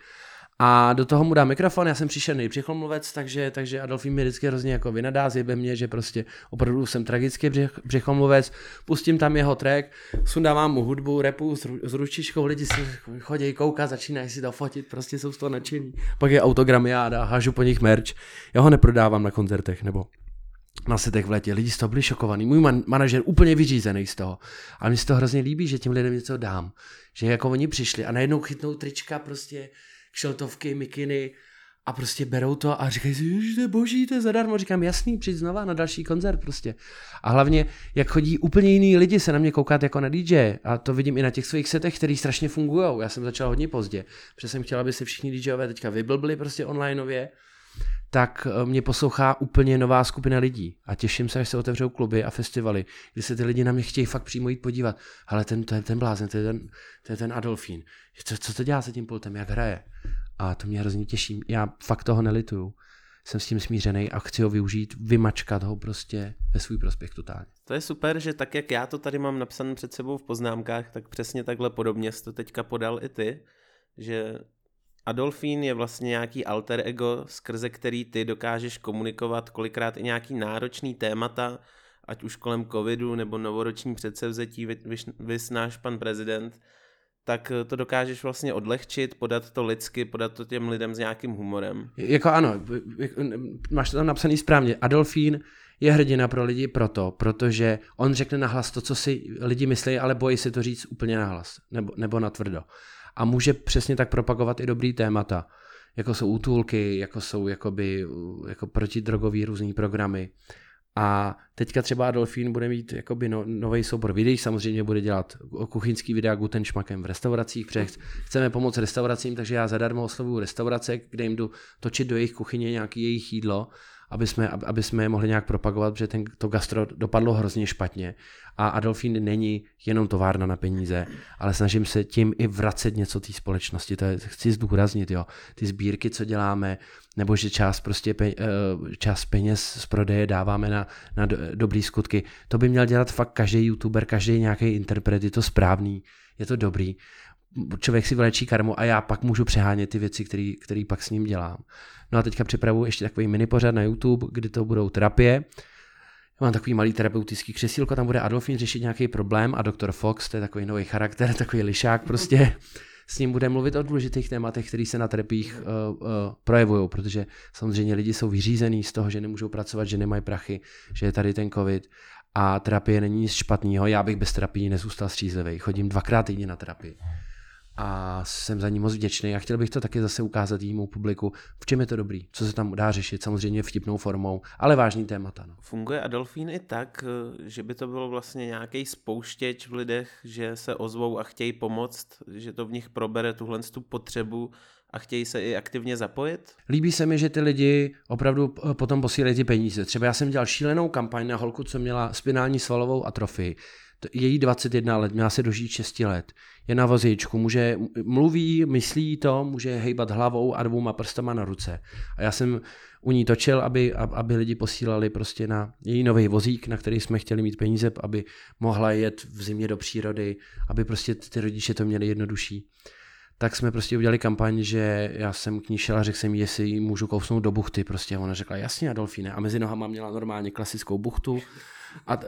A do toho mu dám mikrofon, já jsem přišel břichomluvec, takže, takže Adolfín mi vždycky hrozně jako vynadá, zjebe mě, že prostě opravdu jsem tragický břich, břichomluvec, pustím tam jeho track, sundávám mu hudbu, repu s, s ručičkou, lidi si chodí koukat, začínají si to fotit, prostě jsou z toho nadšení. Pak je autogramy a hážu po nich merch. Já ho neprodávám na koncertech, nebo na setech v létě. Lidi z toho byli šokovaní. Můj man- manažer úplně vyřízený z toho. A mi se to hrozně líbí, že těm lidem něco dám. Že jako oni přišli a najednou chytnou trička prostě kšeltovky, mikiny a prostě berou to a říkají si, že to je boží, to je zadarmo. Říkám, jasný, přijď znova na další koncert prostě. A hlavně, jak chodí úplně jiný lidi se na mě koukat jako na DJ a to vidím i na těch svých setech, který strašně fungují. Já jsem začal hodně pozdě, protože jsem chtěl, aby se všichni DJové teďka vyblbli prostě onlineově tak eh, mě poslouchá úplně nová skupina lidí a těším se, až se otevřou kluby a festivaly, kdy se ty lidi na mě chtějí fakt přímo jít podívat. Ale ten, to je ten blázen, to je ten, to je ten Adolfín. Co, co to dělá se tím pultem, jak hraje? A to mě hrozně těší. Já fakt toho nelituju. Jsem s tím smířený a chci ho využít, vymačkat ho prostě ve svůj prospěch totálně. To je super, že tak, jak já to tady mám napsané před sebou v poznámkách, tak přesně takhle podobně jsi to teďka podal i ty, že Adolfín je vlastně nějaký alter ego, skrze který ty dokážeš komunikovat kolikrát i nějaký náročný témata, ať už kolem covidu nebo novoroční předsevzetí, vys náš pan prezident, tak to dokážeš vlastně odlehčit, podat to lidsky, podat to těm lidem s nějakým humorem. Jako ano, máš to tam napsaný správně. Adolfín je hrdina pro lidi proto, protože on řekne nahlas to, co si lidi myslí, ale bojí se to říct úplně nahlas, nebo, nebo natvrdo a může přesně tak propagovat i dobrý témata, jako jsou útulky, jako jsou jakoby, jako protidrogový různý programy. A teďka třeba Adolfín bude mít jakoby no, nový soubor videí, samozřejmě bude dělat kuchyňský videa Guten Schmackem v restauracích, protože chceme pomoct restauracím, takže já zadarmo oslovuju restaurace, kde jim jdu točit do jejich kuchyně nějaký jejich jídlo aby jsme, aby jsme je mohli nějak propagovat, protože ten, to gastro dopadlo hrozně špatně. A Adolfín není jenom továrna na peníze, ale snažím se tím i vracet něco té společnosti. To je, chci zdůraznit, jo. Ty sbírky, co děláme, nebo že část, prostě pe, eh, část peněz z prodeje dáváme na, na do, dobrý skutky. To by měl dělat fakt každý youtuber, každý nějaký interpret, je to správný, je to dobrý člověk si vylečí karmu a já pak můžu přehánět ty věci, které pak s ním dělám. No a teďka připravuji ještě takový mini pořad na YouTube, kdy to budou terapie. mám takový malý terapeutický křesílko, tam bude Adolfín řešit nějaký problém a doktor Fox, to je takový nový charakter, takový lišák prostě, s ním bude mluvit o důležitých tématech, které se na terapích uh, uh, projevují, protože samozřejmě lidi jsou vyřízený z toho, že nemůžou pracovat, že nemají prachy, že je tady ten covid a terapie není nic špatného. Já bych bez terapii nezůstal střízlivý. Chodím dvakrát týdně na terapii a jsem za ní moc vděčný a chtěl bych to taky zase ukázat jímu publiku, v čem je to dobrý, co se tam dá řešit, samozřejmě vtipnou formou, ale vážný témata. No. Funguje Adolfín i tak, eh, že by to bylo vlastně nějaký spouštěč v lidech, že se ozvou a chtějí pomoct, že to v nich probere tuhle tu potřebu a chtějí se i aktivně zapojit? Líbí se mi, že ty lidi opravdu eh, potom posílají ty peníze. Třeba já jsem dělal šílenou kampaň na holku, co měla spinální svalovou atrofii její 21 let, měla se dožít 6 let, je na vozíčku, může, mluví, myslí to, může hejbat hlavou a dvouma prstama na ruce. A já jsem u ní točil, aby, aby lidi posílali prostě na její nový vozík, na který jsme chtěli mít peníze, aby mohla jet v zimě do přírody, aby prostě ty rodiče to měli jednodušší. Tak jsme prostě udělali kampaň, že já jsem k ní šel a řekl jsem jí, jestli jí můžu kousnout do buchty. Prostě ona řekla, jasně Adolfíne. A mezi nohama měla normálně klasickou buchtu a uh,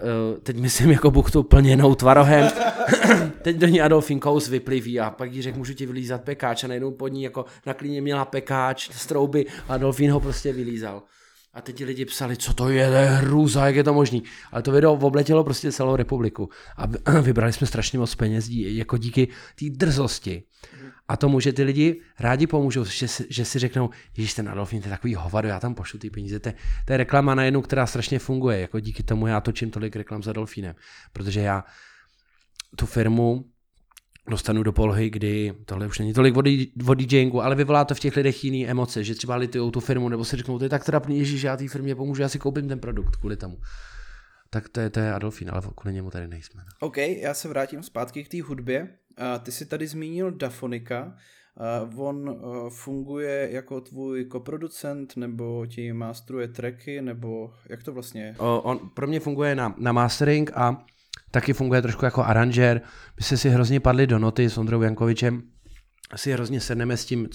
teď myslím jako buchtu plněnou tvarohem. teď do ní Adolfín kous vypliví a pak jí řekl, můžu ti vylízat pekáč a najednou pod ní jako na klíně měla pekáč z trouby a Adolfín ho prostě vylízal. A teď ti lidi psali, co to je, to je hrůza, jak je to možný. Ale to video obletělo prostě celou republiku. A vybrali jsme strašně moc peněz, jako díky té drzosti a tomu, že ty lidi rádi pomůžou, že si, že si řeknou, že ten Adolfín, to je takový hovado, já tam pošlu ty peníze. To je, to je reklama na jednu, která strašně funguje. Jako díky tomu já točím tolik reklam za Adolfínem. Protože já tu firmu dostanu do polohy, kdy tohle už není tolik o DJingu, ale vyvolá to v těch lidech jiné emoce, že třeba litujou tu firmu, nebo si řeknou, to je tak trapný, ježíš, já té firmě pomůžu, já si koupím ten produkt kvůli tomu. Tak to je, to je Adolfín, ale kvůli němu tady nejsme. No. OK, já se vrátím zpátky k té hudbě. A ty jsi tady zmínil Dafonika. On uh, funguje jako tvůj koproducent, nebo ti masteruje tracky, nebo jak to vlastně je? On pro mě funguje na, na mastering a taky funguje trošku jako aranžér. My jsme si hrozně padli do noty s Ondrou Jankovičem, si hrozně sedneme s tím,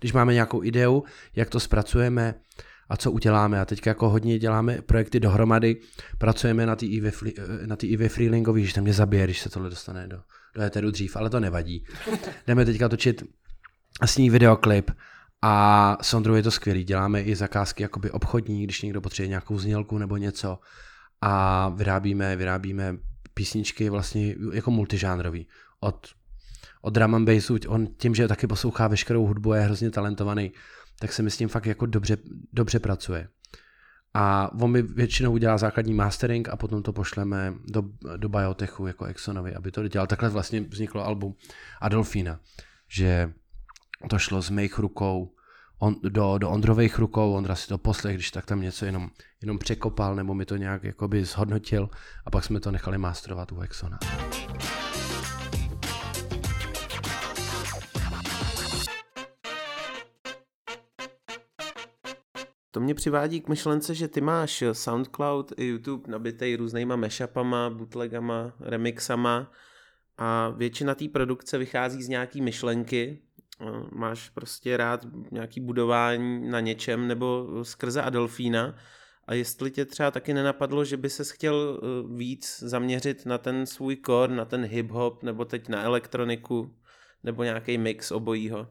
když máme nějakou ideu, jak to zpracujeme a co uděláme. A teďka jako hodně děláme projekty dohromady, pracujeme na té IV, na IV Freelingový, že tam mě zabije, když se tohle dostane do, do éteru dřív, ale to nevadí. Jdeme teďka točit s ní videoklip a s Ondrou je to skvělý. Děláme i zakázky jakoby obchodní, když někdo potřebuje nějakou znělku nebo něco a vyrábíme, vyrábíme písničky vlastně jako multižánrový. Od, od drum and bassu, on tím, že taky poslouchá veškerou hudbu, je hrozně talentovaný, tak se mi s tím fakt jako dobře, dobře pracuje. A on mi většinou udělá základní mastering a potom to pošleme do, do Biotechu jako Exonovi, aby to dělal. Takhle vlastně vzniklo album Adolfína, že to šlo z mých rukou on, do, do Ondrových rukou, Ondra si to poslech, když tak tam něco jenom, jenom překopal nebo mi to nějak jakoby zhodnotil a pak jsme to nechali masterovat u Exona. To mě přivádí k myšlence, že ty máš SoundCloud i YouTube nabitej různýma mashupama, bootlegama, remixama a většina té produkce vychází z nějaký myšlenky. Máš prostě rád nějaký budování na něčem nebo skrze Adolfína. A jestli tě třeba taky nenapadlo, že by ses chtěl e, víc zaměřit na ten svůj core, na ten hip-hop, nebo teď na elektroniku, nebo nějaký mix obojího?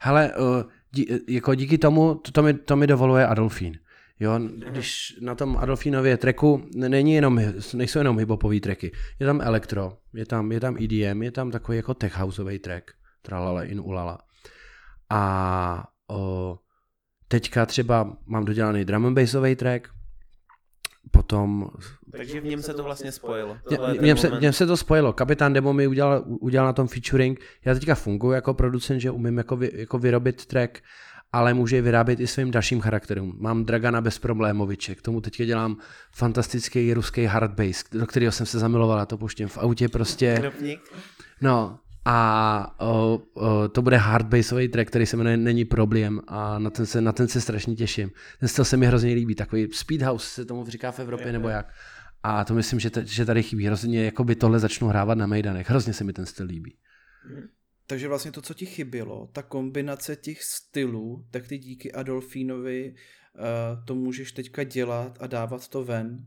Hele, uh, dí, jako díky tomu, to, to, mi, to mi dovoluje Adolfín. Jo, když na tom Adolfínově treku není jenom, nejsou jenom hiphopový tracky, je tam elektro, je tam, je tam EDM, je tam takový jako tech houseový track, tralala in ulala. A o, teďka třeba mám dodělaný drum and bassový track, potom... Takže v něm se to vlastně spojilo. V něm se, něm se to spojilo. Kapitán Demo mi udělal, udělal na tom featuring. Já teďka funguji jako producent, že umím jako, vy, jako vyrobit track, ale může vyrábět i svým dalším charakterům. Mám Dragana bezproblémoviče, k tomu teďka dělám fantastický ruský hard bass, do kterého jsem se zamiloval, a to puštím v autě prostě. No, a o, o, to bude hardbassový track, který se jmenuje Není problém a na ten se, na ten se strašně těším. Ten styl se mi hrozně líbí, takový speedhouse se tomu říká v Evropě nebo jak. A to myslím, že, t- že tady chybí. Hrozně jako by tohle začnu hrávat na Mejdanech. Hrozně se mi ten styl líbí. Takže vlastně to, co ti chybělo, ta kombinace těch stylů, tak ty díky Adolfínovi uh, to můžeš teďka dělat a dávat to ven.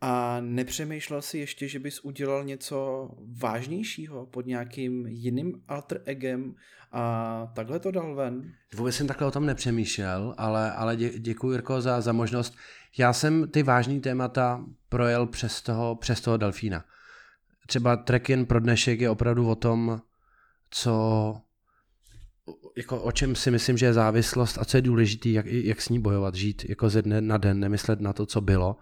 A nepřemýšlel si ještě, že bys udělal něco vážnějšího pod nějakým jiným alter egem a takhle to dal ven? Vůbec jsem takhle o tom nepřemýšlel, ale, ale dě, děkuji Jirko za, za možnost. Já jsem ty vážný témata projel přes toho, přes toho delfína. Třeba track jen pro dnešek je opravdu o tom, co jako o čem si myslím, že je závislost a co je důležité, jak, jak s ní bojovat, žít jako ze dne na den, nemyslet na to, co bylo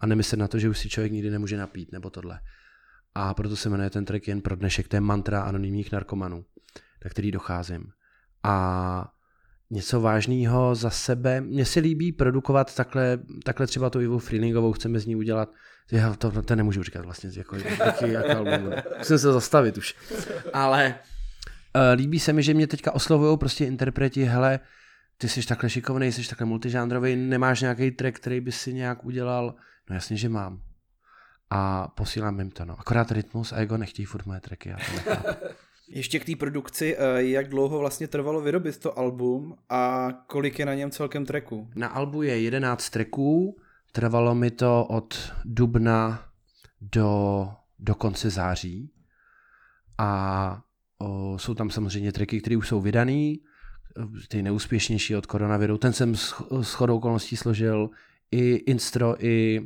a nemyslet na to, že už si člověk nikdy nemůže napít nebo tohle. A proto se jmenuje ten track jen pro dnešek, to je mantra anonymních narkomanů, na který docházím. A něco vážného za sebe. Mně se líbí produkovat takhle, takhle třeba tu Ivu Freelingovou, chceme z ní udělat, já to, to nemůžu říkat vlastně, jako, jaký, jaký album. Musím se zastavit už. Ale uh, líbí se mi, že mě teďka oslovují prostě interpreti, hele, ty jsi takhle šikovný, jsi takhle multižánrový, nemáš nějaký track, který by si nějak udělal? No jasně, že mám. A posílám jim to, no. Akorát Rytmus a Ego nechtějí furt moje tracky, já to Ještě k té produkci, eh, jak dlouho vlastně trvalo vyrobit to album a kolik je na něm celkem tracků? Na albu je 11 tracků, trvalo mi to od dubna do, do konce září a o, jsou tam samozřejmě tracky, které už jsou vydaný, ty neúspěšnější od koronaviru. Ten jsem s, s chodou okolností složil i instro, i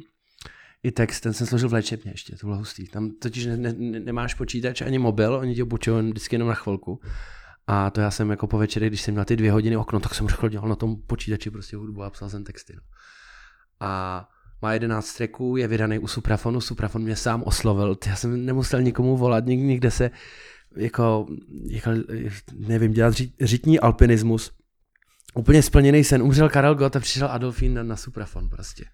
i text, ten jsem složil v léčebně ještě, to bylo hustý. Tam totiž ne, ne, nemáš počítač ani mobil, oni tě obučují vždycky jenom na chvilku. A to já jsem jako po večeri, když jsem měl ty dvě hodiny okno, tak jsem rychle dělal na tom počítači prostě hudbu a psal jsem texty. No. A má 11 tracků, je vydaný u Suprafonu, Suprafon mě sám oslovil, já jsem nemusel nikomu volat, nikde se jako, jako nevím, dělat řitní alpinismus. Úplně splněný sen, umřel Karel Gott a přišel Adolfín na, na Suprafon prostě.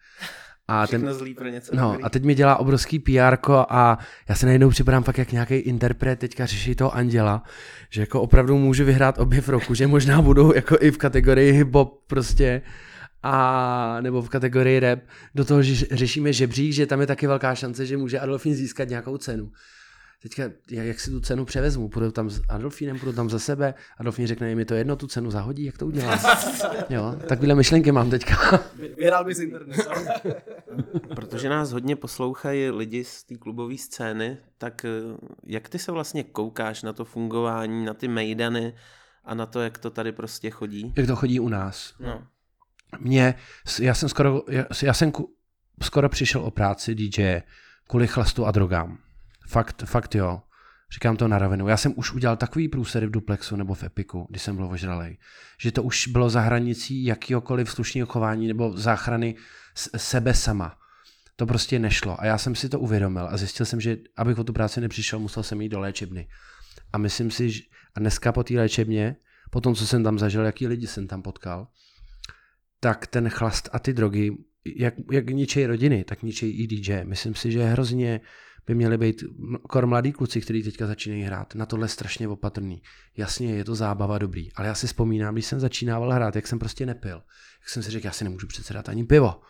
A ten, zlý pro něco no, dobrý. a teď mi dělá obrovský PR a já se najednou připadám fakt jak nějaký interpret, teďka řeší toho Anděla, že jako opravdu můžu vyhrát objev roku, že možná budou jako i v kategorii hip-hop prostě a nebo v kategorii rap, do toho že řešíme žebřík, že tam je taky velká šance, že může Adolfín získat nějakou cenu teďka, jak, jak si tu cenu převezmu, půjdu tam s Adolfínem, půjdu tam za sebe, Adolfín řekne, mi to jedno, tu cenu zahodí, jak to udělám. jo, takovéhle myšlenky mám teďka. Vyhrál bys internet. Protože nás hodně poslouchají lidi z té klubové scény, tak eh, jak ty se vlastně koukáš na to fungování, na ty mejdany a na to, jak to tady prostě chodí? Jak to chodí u nás? No. Mě, já jsem skoro, já, já jsem skoro přišel o práci DJ kvůli chlastu a drogám. Fakt, fakt jo. Říkám to na rovinu. Já jsem už udělal takový průsery v Duplexu nebo v Epiku, když jsem byl ožralej, že to už bylo za hranicí jakýhokoliv slušného chování nebo záchrany sebe sama. To prostě nešlo. A já jsem si to uvědomil a zjistil jsem, že abych o tu práci nepřišel, musel jsem jít do léčebny. A myslím si, že a dneska po té léčebně, po tom, co jsem tam zažil, jaký lidi jsem tam potkal, tak ten chlast a ty drogy, jak, jak ničej rodiny, tak ničej i DJ. Myslím si, že je hrozně by měli být kor mladí kluci, kteří teďka začínají hrát, na tohle strašně opatrný. Jasně, je to zábava dobrý, ale já si vzpomínám, když jsem začínával hrát, jak jsem prostě nepil. Jak jsem si řekl, já si nemůžu přece dát ani pivo.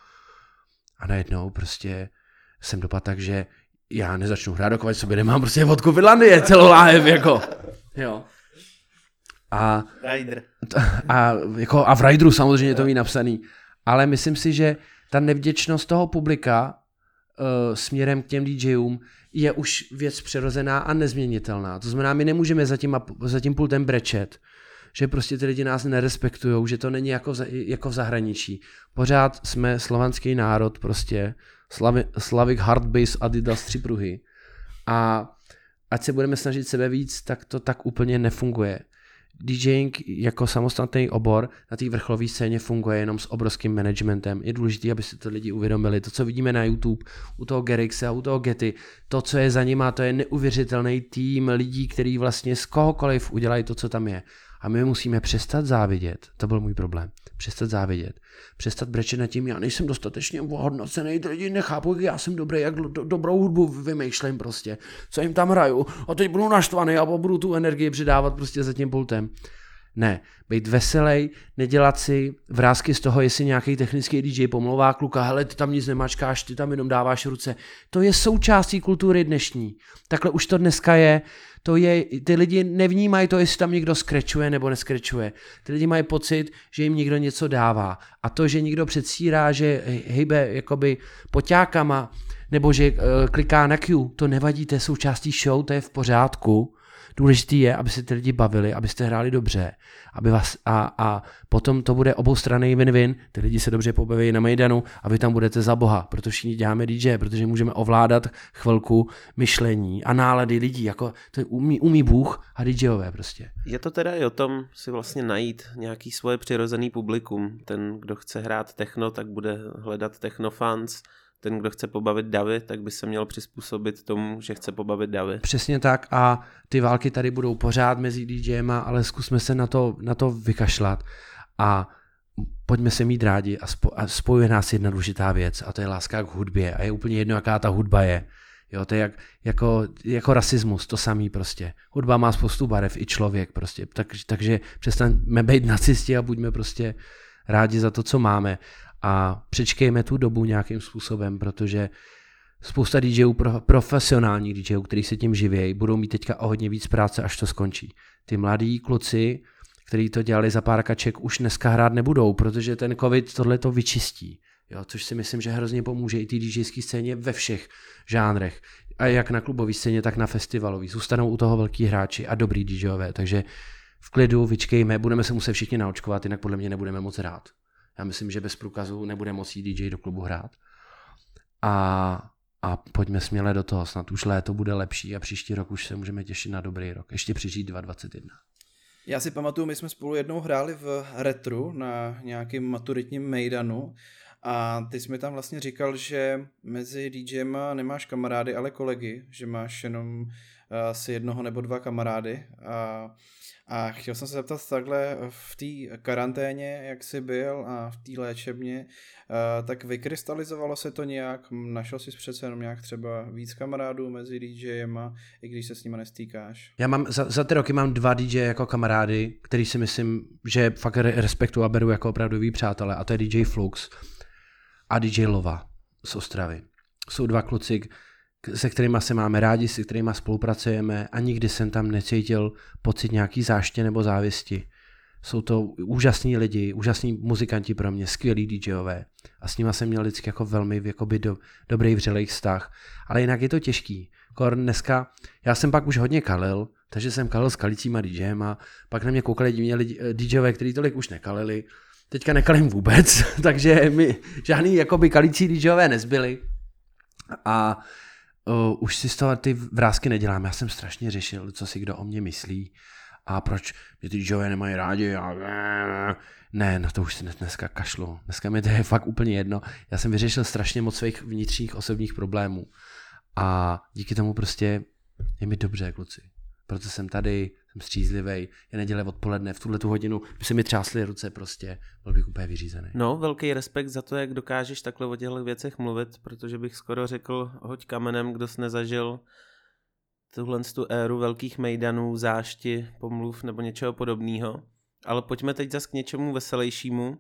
A najednou prostě jsem dopadl tak, že já nezačnu hrát, dokud sobě nemám prostě vodku Finlandie celou láhev, jako. Jo. A, Rider. A, jako, a v Rideru samozřejmě to ví napsaný. Ale myslím si, že ta nevděčnost toho publika směrem k těm DJům je už věc přirozená a nezměnitelná. To znamená, my nemůžeme za tím, za tím pultem brečet, že prostě ty lidi nás nerespektují, že to není jako jako v zahraničí. Pořád jsme slovanský národ, prostě Slavi, Slavik Hardbase Adidas tři pruhy. A ať se budeme snažit sebe víc, tak to tak úplně nefunguje. DJing jako samostatný obor na té vrcholové scéně funguje jenom s obrovským managementem. Je důležité, aby si to lidi uvědomili. To, co vidíme na YouTube, u toho Gerixe a u toho Getty, to, co je za nima, to je neuvěřitelný tým lidí, kteří vlastně z kohokoliv udělají to, co tam je. A my musíme přestat závidět. To byl můj problém. Přestat závidět. Přestat brečet nad tím, já nejsem dostatečně ohodnocený, lidi nechápu, jak já jsem dobrý, jak do, dobrou hudbu vymýšlím prostě, co jim tam hraju. A teď budu naštvaný a budu tu energii přidávat prostě za tím pultem. Ne, být veselý, nedělat si vrázky z toho, jestli nějaký technický DJ pomlouvá kluka, hele, ty tam nic nemačkáš, ty tam jenom dáváš ruce. To je součástí kultury dnešní. Takhle už to dneska je. To je, ty lidi nevnímají to, jestli tam někdo skrečuje nebo neskrečuje. Ty lidi mají pocit, že jim někdo něco dává. A to, že někdo předsírá, že hejbe jakoby poťákama, nebo že uh, kliká na Q, to nevadí, to je součástí show, to je v pořádku. Důležitý je, aby se ty lidi bavili, abyste hráli dobře, aby vás, a, a potom to bude obou strany win-win, ty lidi se dobře pobaví na Majdanu a vy tam budete za boha, protože všichni děláme DJ, protože můžeme ovládat chvilku myšlení a nálady lidí, jako to umí, umí Bůh a DJové prostě. Je to teda i o tom si vlastně najít nějaký svoje přirozený publikum. Ten, kdo chce hrát techno, tak bude hledat technofans, ten, kdo chce pobavit davy, tak by se měl přizpůsobit tomu, že chce pobavit davy. Přesně tak a ty války tady budou pořád mezi DJema, ale zkusme se na to, na to vykašlat a pojďme se mít rádi a, spo, a spojuje nás jedna důležitá věc a to je láska k hudbě a je úplně jedno, jaká ta hudba je. Jo, to je jak, jako, jako rasismus, to samý prostě. Hudba má spoustu barev, i člověk prostě. Tak, takže přestaňme být nacisti a buďme prostě rádi za to, co máme a přečkejme tu dobu nějakým způsobem, protože spousta DJů, profesionálních DJů, kteří se tím živějí, budou mít teďka o hodně víc práce, až to skončí. Ty mladí kluci, kteří to dělali za pár kaček, už dneska hrát nebudou, protože ten covid tohle to vyčistí. Jo, což si myslím, že hrozně pomůže i té DJské scéně ve všech žánrech. A jak na klubové scéně, tak na festivalové. Zůstanou u toho velký hráči a dobrý DJové, takže v klidu vyčkejme, budeme se muset všichni naočkovat, jinak podle mě nebudeme moc hrát. Já myslím, že bez průkazu nebude moci DJ do klubu hrát. A, a pojďme směle do toho, snad už léto bude lepší a příští rok už se můžeme těšit na dobrý rok. Ještě přižít 2021. Já si pamatuju, my jsme spolu jednou hráli v Retru na nějakém maturitním mejdanu a ty jsi mi tam vlastně říkal, že mezi DJem nemáš kamarády, ale kolegy, že máš jenom asi jednoho nebo dva kamarády a a chtěl jsem se zeptat takhle v té karanténě, jak jsi byl a v té léčebně, eh, tak vykrystalizovalo se to nějak, našel jsi přece jenom nějak třeba víc kamarádů mezi DJema, i když se s nimi nestýkáš? Já mám, za, za ty roky mám dva DJ jako kamarády, který si myslím, že fakt respektu a beru jako opravdový přátelé a to je DJ Flux a DJ Lova z Ostravy. Jsou dva kluci, se kterými se máme rádi, se kterými spolupracujeme a nikdy jsem tam necítil pocit nějaký záště nebo závisti. Jsou to úžasní lidi, úžasní muzikanti pro mě, skvělí DJové a s nimi jsem měl vždycky jako velmi jakoby do, dobrý vřelej vztah. Ale jinak je to těžký. Kor dneska, já jsem pak už hodně kalil, takže jsem kalil s kalicíma DJem a pak na mě koukali divně lidi, eh, DJové, kteří tolik už nekalili. Teďka nekalím vůbec, takže mi žádný jakoby kalící DJové nezbyli. A uh, už si z toho ty vrázky nedělám. Já jsem strašně řešil, co si kdo o mě myslí a proč mě ty Joe nemají rádi a ne, na to už si dneska kašlu. Dneska mi to je fakt úplně jedno. Já jsem vyřešil strašně moc svých vnitřních osobních problémů a díky tomu prostě je mi dobře, kluci. Proto jsem tady, jsem střízlivý, je neděle odpoledne, v tuhle tu hodinu by se mi třásly ruce prostě, byl bych úplně vyřízený. No, velký respekt za to, jak dokážeš takhle o těchto věcech mluvit, protože bych skoro řekl, hoď kamenem, kdo jsi nezažil tuhle tu éru velkých mejdanů, zášti, pomluv nebo něčeho podobného. Ale pojďme teď zase k něčemu veselějšímu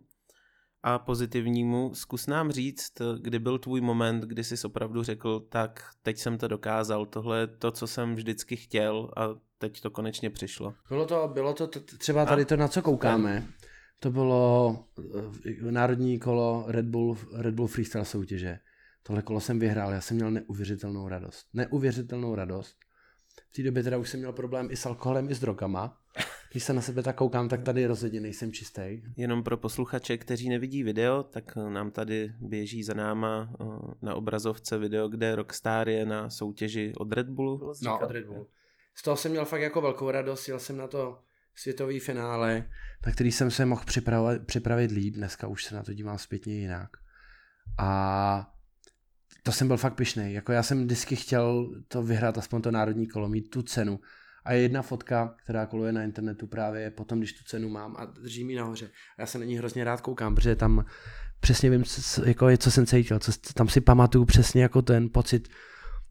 a pozitivnímu. Zkus nám říct, kdy byl tvůj moment, kdy jsi opravdu řekl, tak teď jsem to dokázal, tohle je to, co jsem vždycky chtěl a teď to konečně přišlo. Bylo to, bylo to třeba tady to, na co koukáme, to bylo eh, národní kolo Red Bull, Red Bull Freestyle soutěže. Tohle kolo jsem vyhrál, já jsem měl neuvěřitelnou radost. Neuvěřitelnou radost. V té době teda už jsem měl problém i s alkoholem, i s drogama. Když se na sebe tak koukám, tak tady rozhodně nejsem čistý. Jenom pro posluchače, kteří nevidí video, tak nám tady běží za náma eh, na obrazovce video, kde Rockstar je na soutěži od Red Bullu. No, od Red Bullu. Z toho jsem měl fakt jako velkou radost, jel jsem na to světový finále, na který jsem se mohl připravit, připravit líp, dneska už se na to dívám zpětně jinak. A to jsem byl fakt pišnej. Jako já jsem vždycky chtěl to vyhrát, aspoň to národní kolo, mít tu cenu. A je jedna fotka, která koluje na internetu právě potom, když tu cenu mám a drží mi nahoře. A já se na ní hrozně rád koukám, protože tam přesně vím, co, jako je, co jsem cítil, co, tam si pamatuju přesně jako ten pocit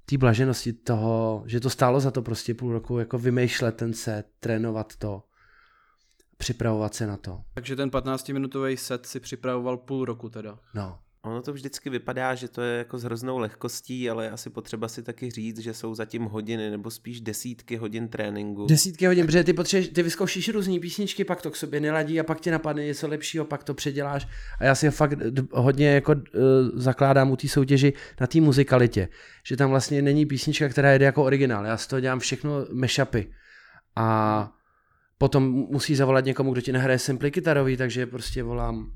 té blaženosti toho, že to stálo za to prostě půl roku jako vymýšlet ten set, trénovat to, připravovat se na to. Takže ten 15-minutový set si připravoval půl roku teda. No. Ono to vždycky vypadá, že to je jako s hroznou lehkostí, ale asi potřeba si taky říct, že jsou zatím hodiny nebo spíš desítky hodin tréninku. Desítky hodin, protože ty, potřebuješ, ty vyzkoušíš různý písničky, pak to k sobě neladí a pak ti napadne něco lepšího, pak to předěláš. A já si fakt hodně jako uh, zakládám u té soutěži na té muzikalitě, že tam vlastně není písnička, která jde jako originál. Já z toho dělám všechno mashupy. A potom musí zavolat někomu, kdo ti nahraje samply kytarový, takže prostě volám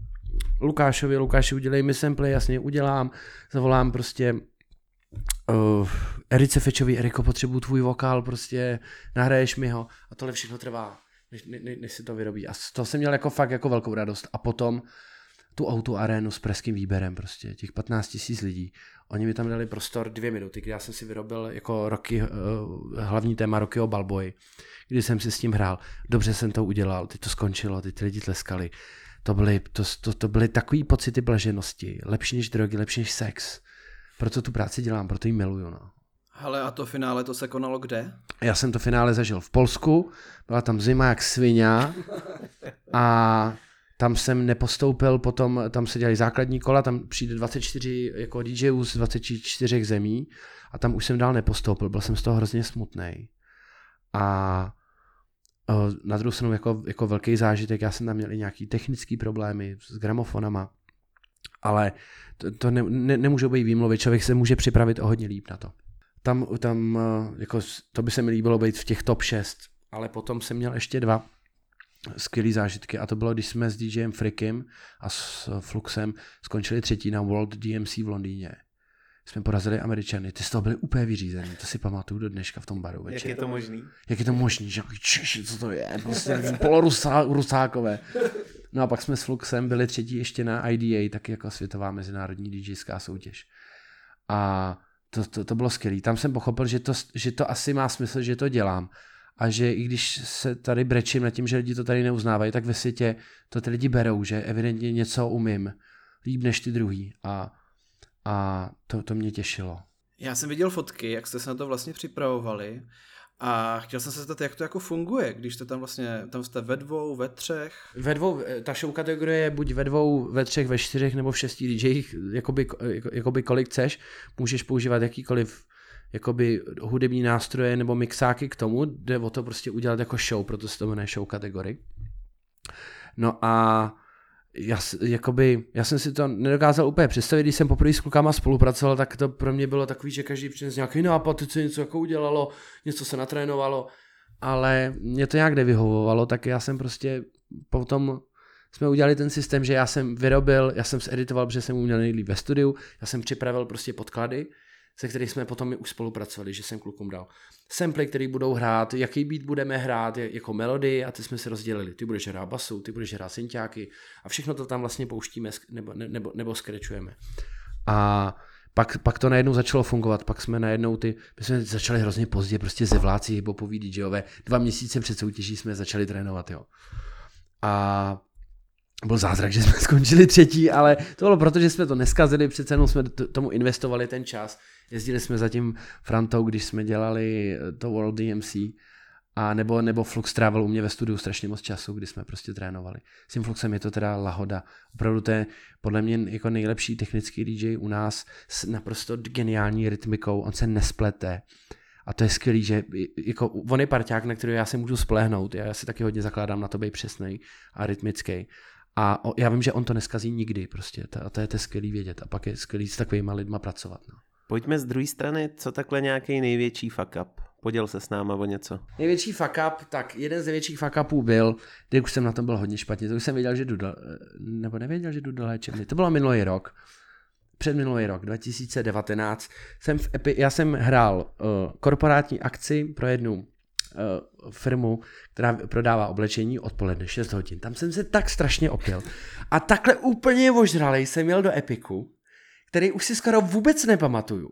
Lukášovi, Lukáši, udělej mi sample, jasně udělám, zavolám prostě uh, Erice Fečovi, Eriko, potřebuju tvůj vokál, prostě nahraješ mi ho a tohle všechno trvá, než, ne, než si to vyrobí. A to jsem měl jako fakt jako velkou radost. A potom tu auto arénu s preským výběrem prostě, těch 15 tisíc lidí. Oni mi tam dali prostor dvě minuty, kdy já jsem si vyrobil jako roky, uh, hlavní téma Rockyho Balboy, kdy jsem si s tím hrál. Dobře jsem to udělal, teď to skončilo, ty, ty lidi tleskali to byly, to, to, to byly takový pocity blaženosti, lepší než drogy, lepší než sex. Proto tu práci dělám, proto ji miluju. No. Ale a to finále to se konalo kde? Já jsem to finále zažil v Polsku, byla tam zima jak svině a tam jsem nepostoupil, potom tam se dělají základní kola, tam přijde 24 jako DJů z 24 zemí a tam už jsem dál nepostoupil, byl jsem z toho hrozně smutný. A na druhou stranu jako, jako velký zážitek, já jsem tam měl i nějaký technický problémy s gramofonama, ale to, to ne, ne, nemůže být výmluvy, člověk se může připravit o hodně líp na to. Tam, tam jako, to by se mi líbilo být v těch top 6, ale potom jsem měl ještě dva skvělé zážitky a to bylo, když jsme s DJem Frikim a s Fluxem skončili třetí na World DMC v Londýně jsme porazili Američany, ty z toho byli úplně vyřízený, to si pamatuju do dneška v tom baru večer. Jak je to možný? Jak je to možný, že češi, co to je, prostě polorusákové. No a pak jsme s Fluxem byli třetí ještě na IDA, taky jako světová mezinárodní DJská soutěž. A to, to, to bylo skvělé. Tam jsem pochopil, že to, že to asi má smysl, že to dělám. A že i když se tady brečím nad tím, že lidi to tady neuznávají, tak ve světě to ty lidi berou, že evidentně něco umím líp než ty druhý. A a to, to mě těšilo. Já jsem viděl fotky, jak jste se na to vlastně připravovali a chtěl jsem se zeptat, jak to jako funguje, když jste tam vlastně, tam jste ve dvou, ve třech? Ve dvou, eh, ta show kategorie je buď ve dvou, ve třech, ve čtyřech nebo v šesti DJích, jakoby, jako, jakoby kolik chceš, můžeš používat jakýkoliv jakoby hudební nástroje nebo mixáky k tomu, jde o to prostě udělat jako show, proto se to jmenuje show kategorii. No a já, jakoby, já jsem si to nedokázal úplně představit, když jsem poprvé s klukama spolupracoval, tak to pro mě bylo takový, že každý přinesl nějaký nápad, se něco jako udělalo, něco se natrénovalo, ale mě to nějak nevyhovovalo, tak já jsem prostě potom jsme udělali ten systém, že já jsem vyrobil, já jsem editoval, protože jsem uměl nejlíp ve studiu, já jsem připravil prostě podklady, se kterých jsme potom už spolupracovali, že jsem klukům dal samply, které budou hrát, jaký beat budeme hrát jako melodii a ty jsme si rozdělili. Ty budeš hrát basu, ty budeš hrát synťáky a všechno to tam vlastně pouštíme nebo, nebo, nebo skrečujeme. A pak, pak to najednou začalo fungovat, pak jsme najednou ty, my jsme začali hrozně pozdě, prostě zevláci hiphopoví DJové, dva měsíce před soutěží jsme začali trénovat, jo. A byl zázrak, že jsme skončili třetí, ale to bylo proto, že jsme to neskazili, přece jenom jsme tomu investovali ten čas. Jezdili jsme za tím Frantou, když jsme dělali to World DMC, a nebo, nebo Flux Travel u mě ve studiu strašně moc času, kdy jsme prostě trénovali. S tím Fluxem je to teda lahoda. Opravdu to je podle mě jako nejlepší technický DJ u nás s naprosto geniální rytmikou, on se nesplete. A to je skvělý, že jako on je parťák, na který já si můžu splehnout. Já si taky hodně zakládám na to být přesný a rytmický. A já vím, že on to neskazí nikdy prostě. A to je to skvělý vědět. A pak je skvělý s takovými lidma pracovat. No. Pojďme z druhé strany, co takhle nějaký největší fuck up? Poděl se s náma o něco. Největší fuck up, tak jeden z největších fuck upů byl, kdy už jsem na tom byl hodně špatně, to už jsem věděl, že jdu do, nebo nevěděl, že jdu do léčebny. To bylo minulý rok, před minulý rok, 2019, jsem v Epi, já jsem hrál uh, korporátní akci pro jednu uh, firmu, která prodává oblečení odpoledne 6 hodin. Tam jsem se tak strašně opil. A takhle úplně ožralej jsem jel do Epiku, který už si skoro vůbec nepamatuju.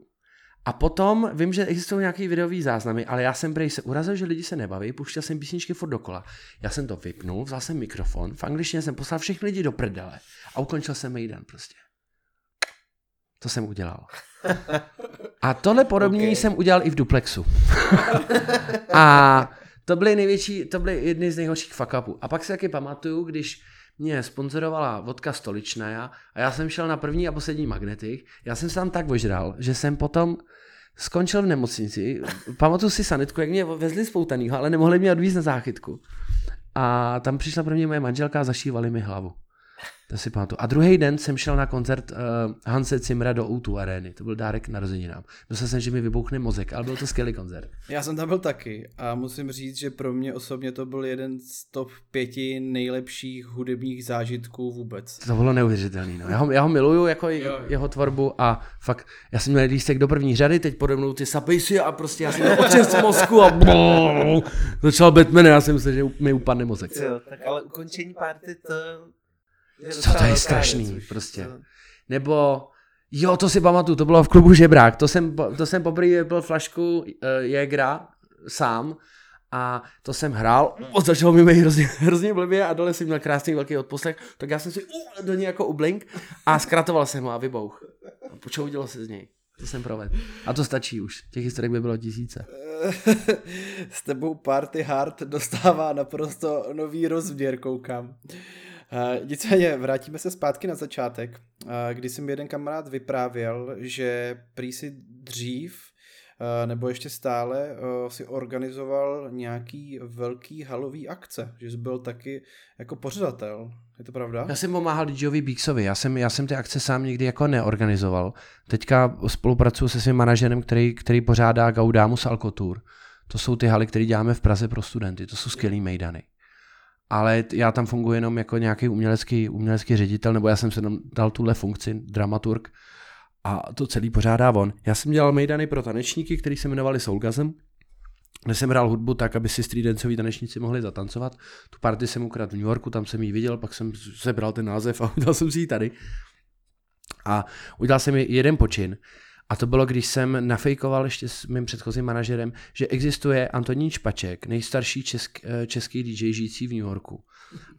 A potom vím, že existují nějaký videový záznamy, ale já jsem prej se urazil, že lidi se nebaví, puštěl jsem písničky furt dokola. Já jsem to vypnul, vzal jsem mikrofon, v angličtině jsem poslal všechny lidi do prdele a ukončil jsem Mejdan prostě. To jsem udělal. A tohle podobně okay. jsem udělal i v Duplexu. a to byly největší, to byly jedny z nejhorších fuck upů. A pak si taky pamatuju, když mě sponzorovala vodka stoličná a já jsem šel na první a poslední magnetik. Já jsem se tam tak ožral, že jsem potom skončil v nemocnici. Pamatuju si sanitku, jak mě vezli spoutanýho, ale nemohli mě odvízt na záchytku. A tam přišla pro mě moje manželka a zašívali mi hlavu. To si pamatuju. A druhý den jsem šel na koncert uh, Hanse Cimra do U2 arény. To byl dárek narozeninám. Myslel jsem, že mi vybouchne mozek, ale byl to skvělý koncert. Já jsem tam byl taky a musím říct, že pro mě osobně to byl jeden z top pěti nejlepších hudebních zážitků vůbec. To bylo neuvěřitelný. No. Já, ho, já ho miluju jako jo. jeho tvorbu a fakt, já jsem měl lístek do první řady, teď pode mnou ty sapejsi a prostě já jsem měl otřes mozku a začal Batman a já jsem myslel, že mi upadne mozek. Jo, tak ale ukončení party to co to je strašný, prostě. Nebo, jo, to si pamatuju, to bylo v klubu Žebrák, to jsem, to jsem poprvé byl flašku uh, Jägra sám a to jsem hrál, o, začalo mi být hrozně, hrozně blbě a dole jsem měl krásný velký odposlech, tak já jsem si uh, do něj jako ublink a zkratoval jsem ho a vybouch. A počoudilo se z něj. To jsem provedl. A to stačí už. Těch historik by bylo tisíce. S tebou Party Hard dostává naprosto nový rozměr, koukám. Uh, nicméně vrátíme se zpátky na začátek, uh, kdy jsem jeden kamarád vyprávěl, že prý si dřív uh, nebo ještě stále si organizoval nějaký velký halový akce, že jsi byl taky jako pořadatel. Je to pravda? Já jsem pomáhal DJovi Beaksovi, já jsem, já jsem ty akce sám nikdy jako neorganizoval. Teďka spolupracuju se svým manažerem, který, který pořádá Gaudamus Alcotour. To jsou ty haly, které děláme v Praze pro studenty, to jsou skvělý mejdany ale já tam funguji jenom jako nějaký umělecký, umělecký ředitel, nebo já jsem se dal tuhle funkci, dramaturg, a to celý pořádá on. Já jsem dělal mejdany pro tanečníky, který se jmenovali Soulgasm, kde jsem hrál hudbu tak, aby si streetdancoví tanečníci mohli zatancovat. Tu party jsem ukradl v New Yorku, tam jsem ji viděl, pak jsem sebral ten název a udělal jsem si ji tady. A udělal jsem jeden počin a to bylo, když jsem nafejkoval ještě s mým předchozím manažerem, že existuje Antonín Špaček, nejstarší česk, eh, český DJ žijící v New Yorku.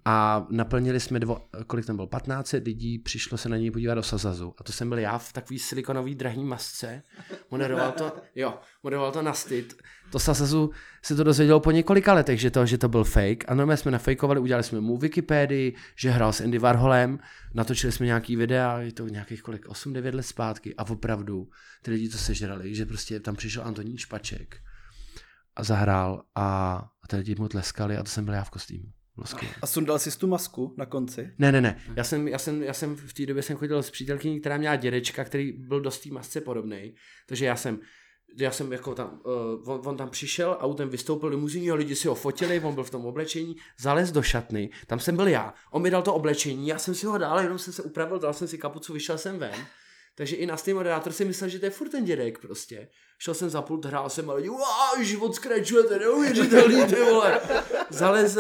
A naplnili jsme dvo, kolik tam bylo, 15 lidí, přišlo se na něj podívat do Sazazu. A to jsem byl já v takový silikonový drahý masce. Moderoval to, jo, moderoval to na styt. To Sazazu se to dozvědělo po několika letech, že to, že to byl fake. A normálně jsme nafejkovali, udělali jsme mu Wikipedii, že hrál s Andy Warholem, natočili jsme nějaký videa, je to nějakých kolik, 8-9 let zpátky. A opravdu ty lidi to sežrali, že prostě tam přišel Antonín Špaček a zahrál a, a ty lidi mu tleskali a to jsem byl já v kostýmu. A sundal jsi tu masku na konci? Ne, ne, ne. Já jsem, já jsem, já jsem v té době jsem chodil s přítelkyní, která měla dědečka, který byl dost té masce podobný. Takže já jsem já jsem jako tam, uh, on, on, tam přišel, autem vystoupil limuzíní, lidi si ho fotili, on byl v tom oblečení, zalez do šatny, tam jsem byl já, on mi dal to oblečení, já jsem si ho dal, jenom jsem se upravil, dal jsem si kapucu, vyšel jsem ven takže i na Steam moderátor si myslel, že to je furt ten dědek prostě. Šel jsem za pult, hrál jsem a lidi, život skračuje, to je neuvěřitelný, ty vole. Zalez,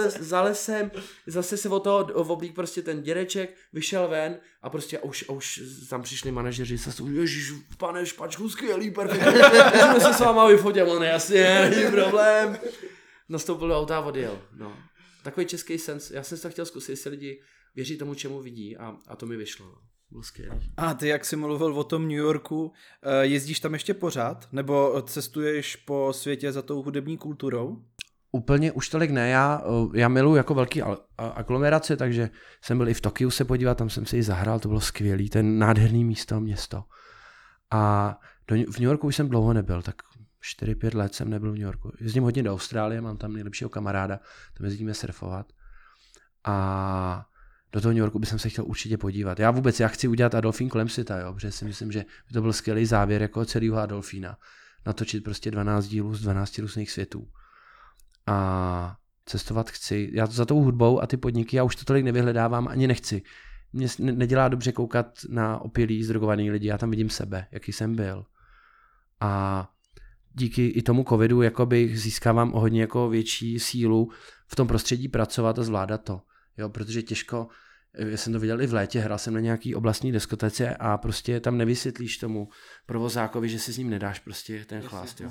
jsem, zase se o toho oblík prostě ten dědeček, vyšel ven a prostě a už, a už tam přišli manažeři, se ježiš, pane Špačku, skvělý, perfektní, můžeme se s váma vyfotit, on jasně, není problém. Nastoupil do auta a odjel, no. Takový český sens, já jsem to chtěl zkusit, jestli lidi věří tomu, čemu vidí a, a to mi vyšlo. No byl skvělý. A ty, jak jsi mluvil o tom New Yorku, eh, jezdíš tam ještě pořád? Nebo cestuješ po světě za tou hudební kulturou? Úplně už tolik ne, já, eh, já miluji jako velký aglomerace, takže jsem byl i v Tokiu se podívat, tam jsem si i zahrál, to bylo skvělý, ten nádherný místo, město. A do, v New Yorku už jsem dlouho nebyl, tak 4-5 let jsem nebyl v New Yorku. Jezdím hodně do Austrálie, mám tam nejlepšího kamaráda, tam jezdíme surfovat. A do toho New Yorku bych se chtěl určitě podívat. Já vůbec, já chci udělat Adolfín kolem světa, jo, protože si myslím, že by to byl skvělý závěr jako celého Adolfína. Natočit prostě 12 dílů z 12 různých světů. A cestovat chci. Já za tou hudbou a ty podniky, já už to tolik nevyhledávám, ani nechci. Mně nedělá dobře koukat na opilý, zdrogovaný lidi, já tam vidím sebe, jaký jsem byl. A díky i tomu covidu jakoby získávám o hodně jako větší sílu v tom prostředí pracovat a zvládat to jo, protože těžko, já jsem to viděl i v létě, hrál jsem na nějaký oblastní diskotece a prostě tam nevysvětlíš tomu provozákovi, že si s ním nedáš prostě ten chlást, jo.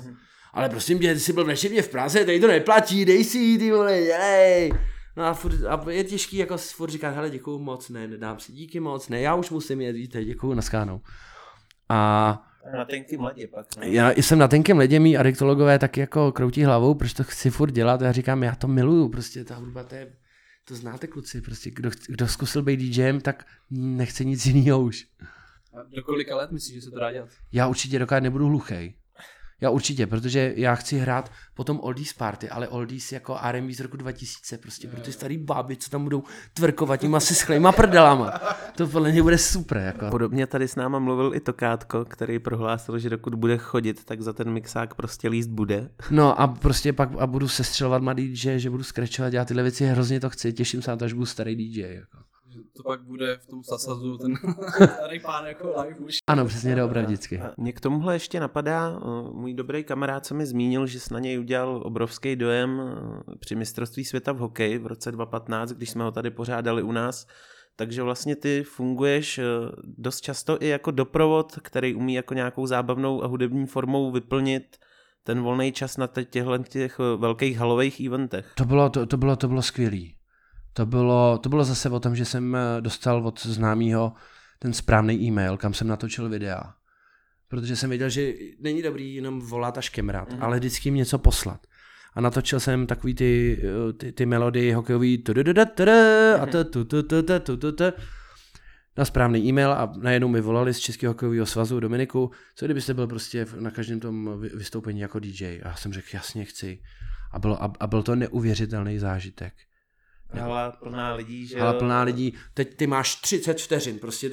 Ale prosím tě, ty jsi byl v v Praze, tady to neplatí, dej si ty vole, dělej. No a, furt, a je těžký jako furt říkat, hele děkuju moc, ne, nedám si díky moc, ne, já už musím jet, víte, děkuju, naskánou. A na tenkým ledě pak. Ne? Já jsem na tenkém ledě, mý adiktologové taky jako kroutí hlavou, proč to chci furt dělat, já říkám, já to miluju, prostě ta hudba, to je To znáte kluci, prostě kdo, kdo zkusil být DJem, tak nechce nic jiného už. A do kolika let myslíš, že se to dá dělat? Já určitě dokud nebudu hluchý. Já určitě, protože já chci hrát potom Oldies Party, ale Oldies jako R&B z roku 2000, prostě pro ty starý báby, co tam budou tvrkovat těma si schlejma prdelama. To podle mě bude super. Jako. Podobně tady s náma mluvil i Tokátko, který prohlásil, že dokud bude chodit, tak za ten mixák prostě líst bude. No a prostě pak a budu sestřelovat mladý DJ, že budu skrečovat, dělat tyhle věci, hrozně to chci, těším se na to, až budu starý DJ. Jako. To pak bude v tom sasazu ten starý pán jako live už. Ano, přesně vždycky. A mě k tomuhle ještě napadá, uh, můj dobrý kamarád se mi zmínil, že se na něj udělal obrovský dojem uh, při mistrovství světa v hokeji v roce 2015, když jsme ho tady pořádali u nás. Takže vlastně ty funguješ uh, dost často i jako doprovod, který umí jako nějakou zábavnou a hudební formou vyplnit ten volný čas na těchto těch velkých halových eventech. To bylo, to, to bylo, to bylo skvělý. To bylo, to bylo zase o tom, že jsem eh, dostal od známého ten správný e-mail, kam jsem natočil videa. Protože jsem věděl, že není dobrý jenom volat a škemrat, mm. ale vždycky jim něco poslat. A natočil jsem takový ty, eh, ty, ty melodie hokejový a na správný e-mail a najednou mi volali z Českého hokejového svazu Dominiku, co kdybyste byl prostě na každém tom vystoupení jako DJ. A já jsem řekl, jasně chci. A, bylo, a, a byl to neuvěřitelný zážitek. Hala plná lidí, že Hala plná lidí, teď ty máš 30 vteřin, prostě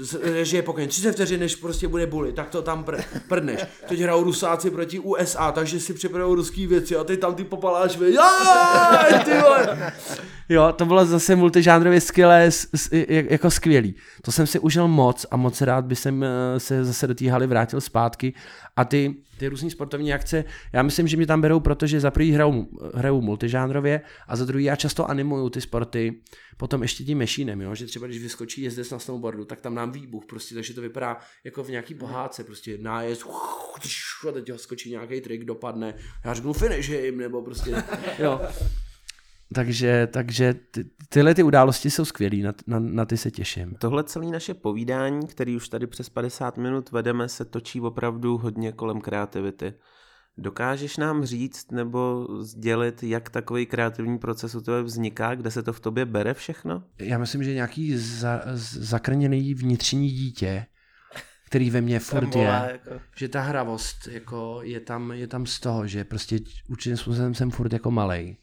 je pokojně, 30 vteřin, než prostě bude buly, tak to tam pr- prdneš. Teď hrajou Rusáci proti USA, takže si připravujou ruský věci a ty tam ty popaláš, vy, ty vole. Jo, to bylo zase multižánrově skvělé, jako skvělý. To jsem si užil moc a moc rád by jsem eh, se zase do té haly vrátil zpátky a ty, ty různé sportovní akce, já myslím, že mě tam berou, protože za prvý hrajou, hrajou multižánrově a za druhý já často animuju ty sporty, potom ještě tím mešínem, jo? že třeba když vyskočí jezdec na snowboardu, tak tam nám výbuch, prostě, takže to vypadá jako v nějaký pohádce, prostě nájezd, a teď ho skočí nějaký trik, dopadne, já řeknu finish him, nebo prostě, jo. Takže, takže ty, tyhle ty události jsou skvělé, na, na, na ty se těším. Tohle celé naše povídání, který už tady přes 50 minut vedeme, se točí opravdu hodně kolem kreativity. Dokážeš nám říct nebo sdělit, jak takový kreativní proces u tebe vzniká, kde se to v tobě bere všechno? Já myslím, že nějaký za, zakrněný vnitřní dítě, který ve mně furt je, jako. že ta hravost jako je, tam, je tam z toho, že prostě určitým způsobem jsem furt jako malej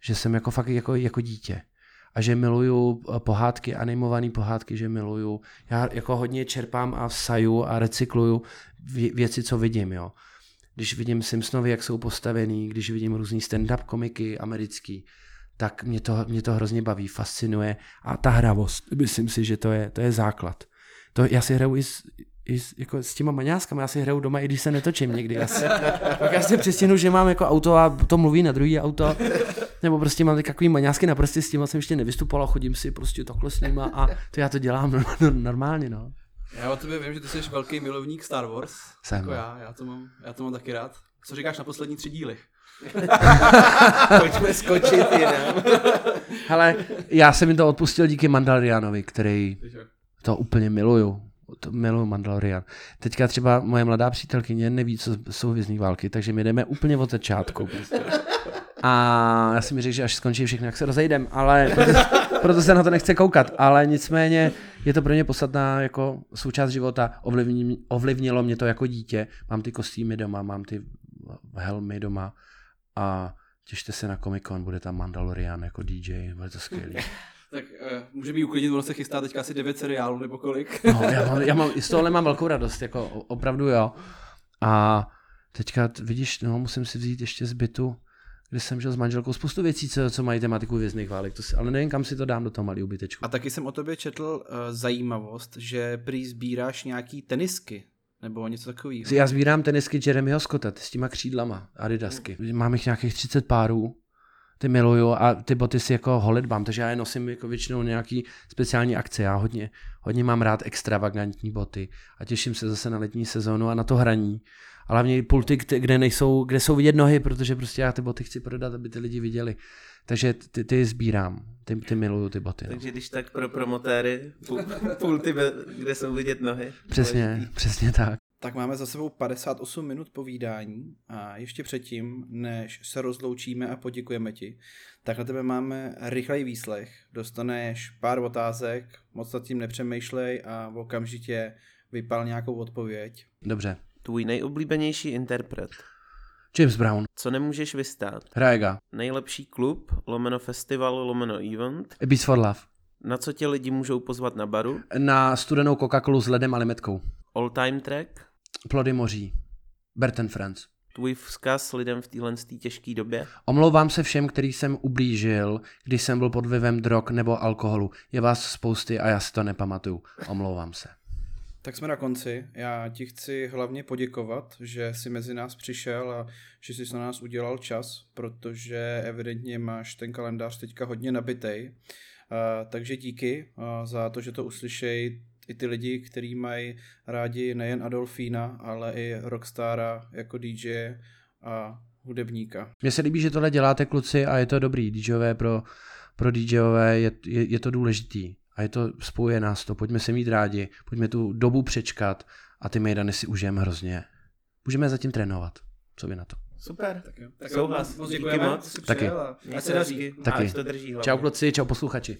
že jsem jako fakt jako, jako dítě a že miluju eh, pohádky, animované pohádky, že miluju. Já jako hodně čerpám a saju a recykluju věci, co vidím, jo. Když vidím Simpsonovi, jak jsou postavený, když vidím různý stand-up komiky americký, tak mě to, mě to hrozně baví, fascinuje. A ta hravost, myslím si, že to je, to je základ. To, já si hraju i s, i s, jako s těma maňáskama, já si hraju doma, i když se netočím někdy. Já si, pak já si přestěhnu, že mám jako auto a to mluví na druhý auto. Nebo prostě mám takový maňásky na prostě s tím jsem ještě nevystupoval, chodím si prostě takhle s nima a to já to dělám normálně, no. Já o tebe vím, že ty jsi velký milovník Star Wars. Jsem. Jako já, já to, mám, já to mám taky rád. Co říkáš na poslední tři díly? Pojďme skočit jinam. Hele, já jsem mi to odpustil díky Mandalorianovi, který to úplně miluju. To miluju Mandalorian. Teďka třeba moje mladá přítelkyně neví, co jsou vězní války, takže my jdeme úplně od začátku. A já si mi řekl, že až skončí všechno, jak se rozejdem, ale proto, proto se na to nechce koukat. Ale nicméně je to pro mě podstatná jako součást života. Ovlivni, ovlivnilo mě to jako dítě. Mám ty kostýmy doma, mám ty helmy doma a těšte se na Comic Con, bude tam Mandalorian jako DJ, bude to skvělý. Tak uh, může mi uklidnit, ono se chystá teďka asi 9 seriálů nebo kolik. no, já mám, já mám, z tohohle mám velkou radost, jako opravdu jo. A teďka vidíš, no musím si vzít ještě zbytu kde jsem žil s manželkou spoustu věcí, co, co mají tematiku vězných válek, to si, ale nevím, kam si to dám do toho malý ubytečku. A taky jsem o tobě četl uh, zajímavost, že prý sbíráš nějaký tenisky, nebo něco takového. Já sbírám tenisky Jeremyho Scotta, s těma křídlama, adidasky. Hmm. Mám jich nějakých 30 párů, ty miluju a ty boty si jako holidbám, takže já je nosím jako většinou nějaký speciální akce. Já hodně, hodně mám rád extravagantní boty a těším se zase na letní sezónu a na to hraní a hlavně pulty, kde, nejsou, kde jsou vidět nohy, protože prostě já ty boty chci prodat, aby ty lidi viděli. Takže ty, ty sbírám, ty, ty miluju ty boty. No. Takže když tak pro promotéry, pulty, kde jsou vidět nohy. Přesně, důležitý. přesně tak. Tak máme za sebou 58 minut povídání a ještě předtím, než se rozloučíme a poděkujeme ti, tak na tebe máme rychlej výslech. Dostaneš pár otázek, moc nad tím nepřemýšlej a okamžitě vypal nějakou odpověď. Dobře. Tvůj nejoblíbenější interpret. James Brown. Co nemůžeš vystát? Hrajega. Nejlepší klub, lomeno festival, lomeno event. Beats for Love. Na co tě lidi můžou pozvat na baru? Na studenou Coca-Colu s ledem a limetkou. All time track. Plody moří. Burton Friends. Tvůj vzkaz lidem v téhle těžké době. Omlouvám se všem, který jsem ublížil, když jsem byl pod vlivem drog nebo alkoholu. Je vás spousty a já si to nepamatuju. Omlouvám se. Tak jsme na konci. Já ti chci hlavně poděkovat, že jsi mezi nás přišel a že jsi na nás udělal čas, protože evidentně máš ten kalendář teďka hodně nabitej. takže díky za to, že to uslyšej i ty lidi, kteří mají rádi nejen Adolfína, ale i Rockstara jako DJ a hudebníka. Mně se líbí, že tohle děláte kluci a je to dobrý. DJové pro, pro DJové je, je, je to důležitý. A je to, spojuje nás to, pojďme se mít rádi, pojďme tu dobu přečkat a ty mejdany si užijeme hrozně. Můžeme zatím trénovat. Co vy na to? Super. Tak jo. Tak Souhlas. Moc Díky děkujeme, moc. Taky. ať se daří. Taky. Ať to drží hlavně. Čau kluci, čau posluchači.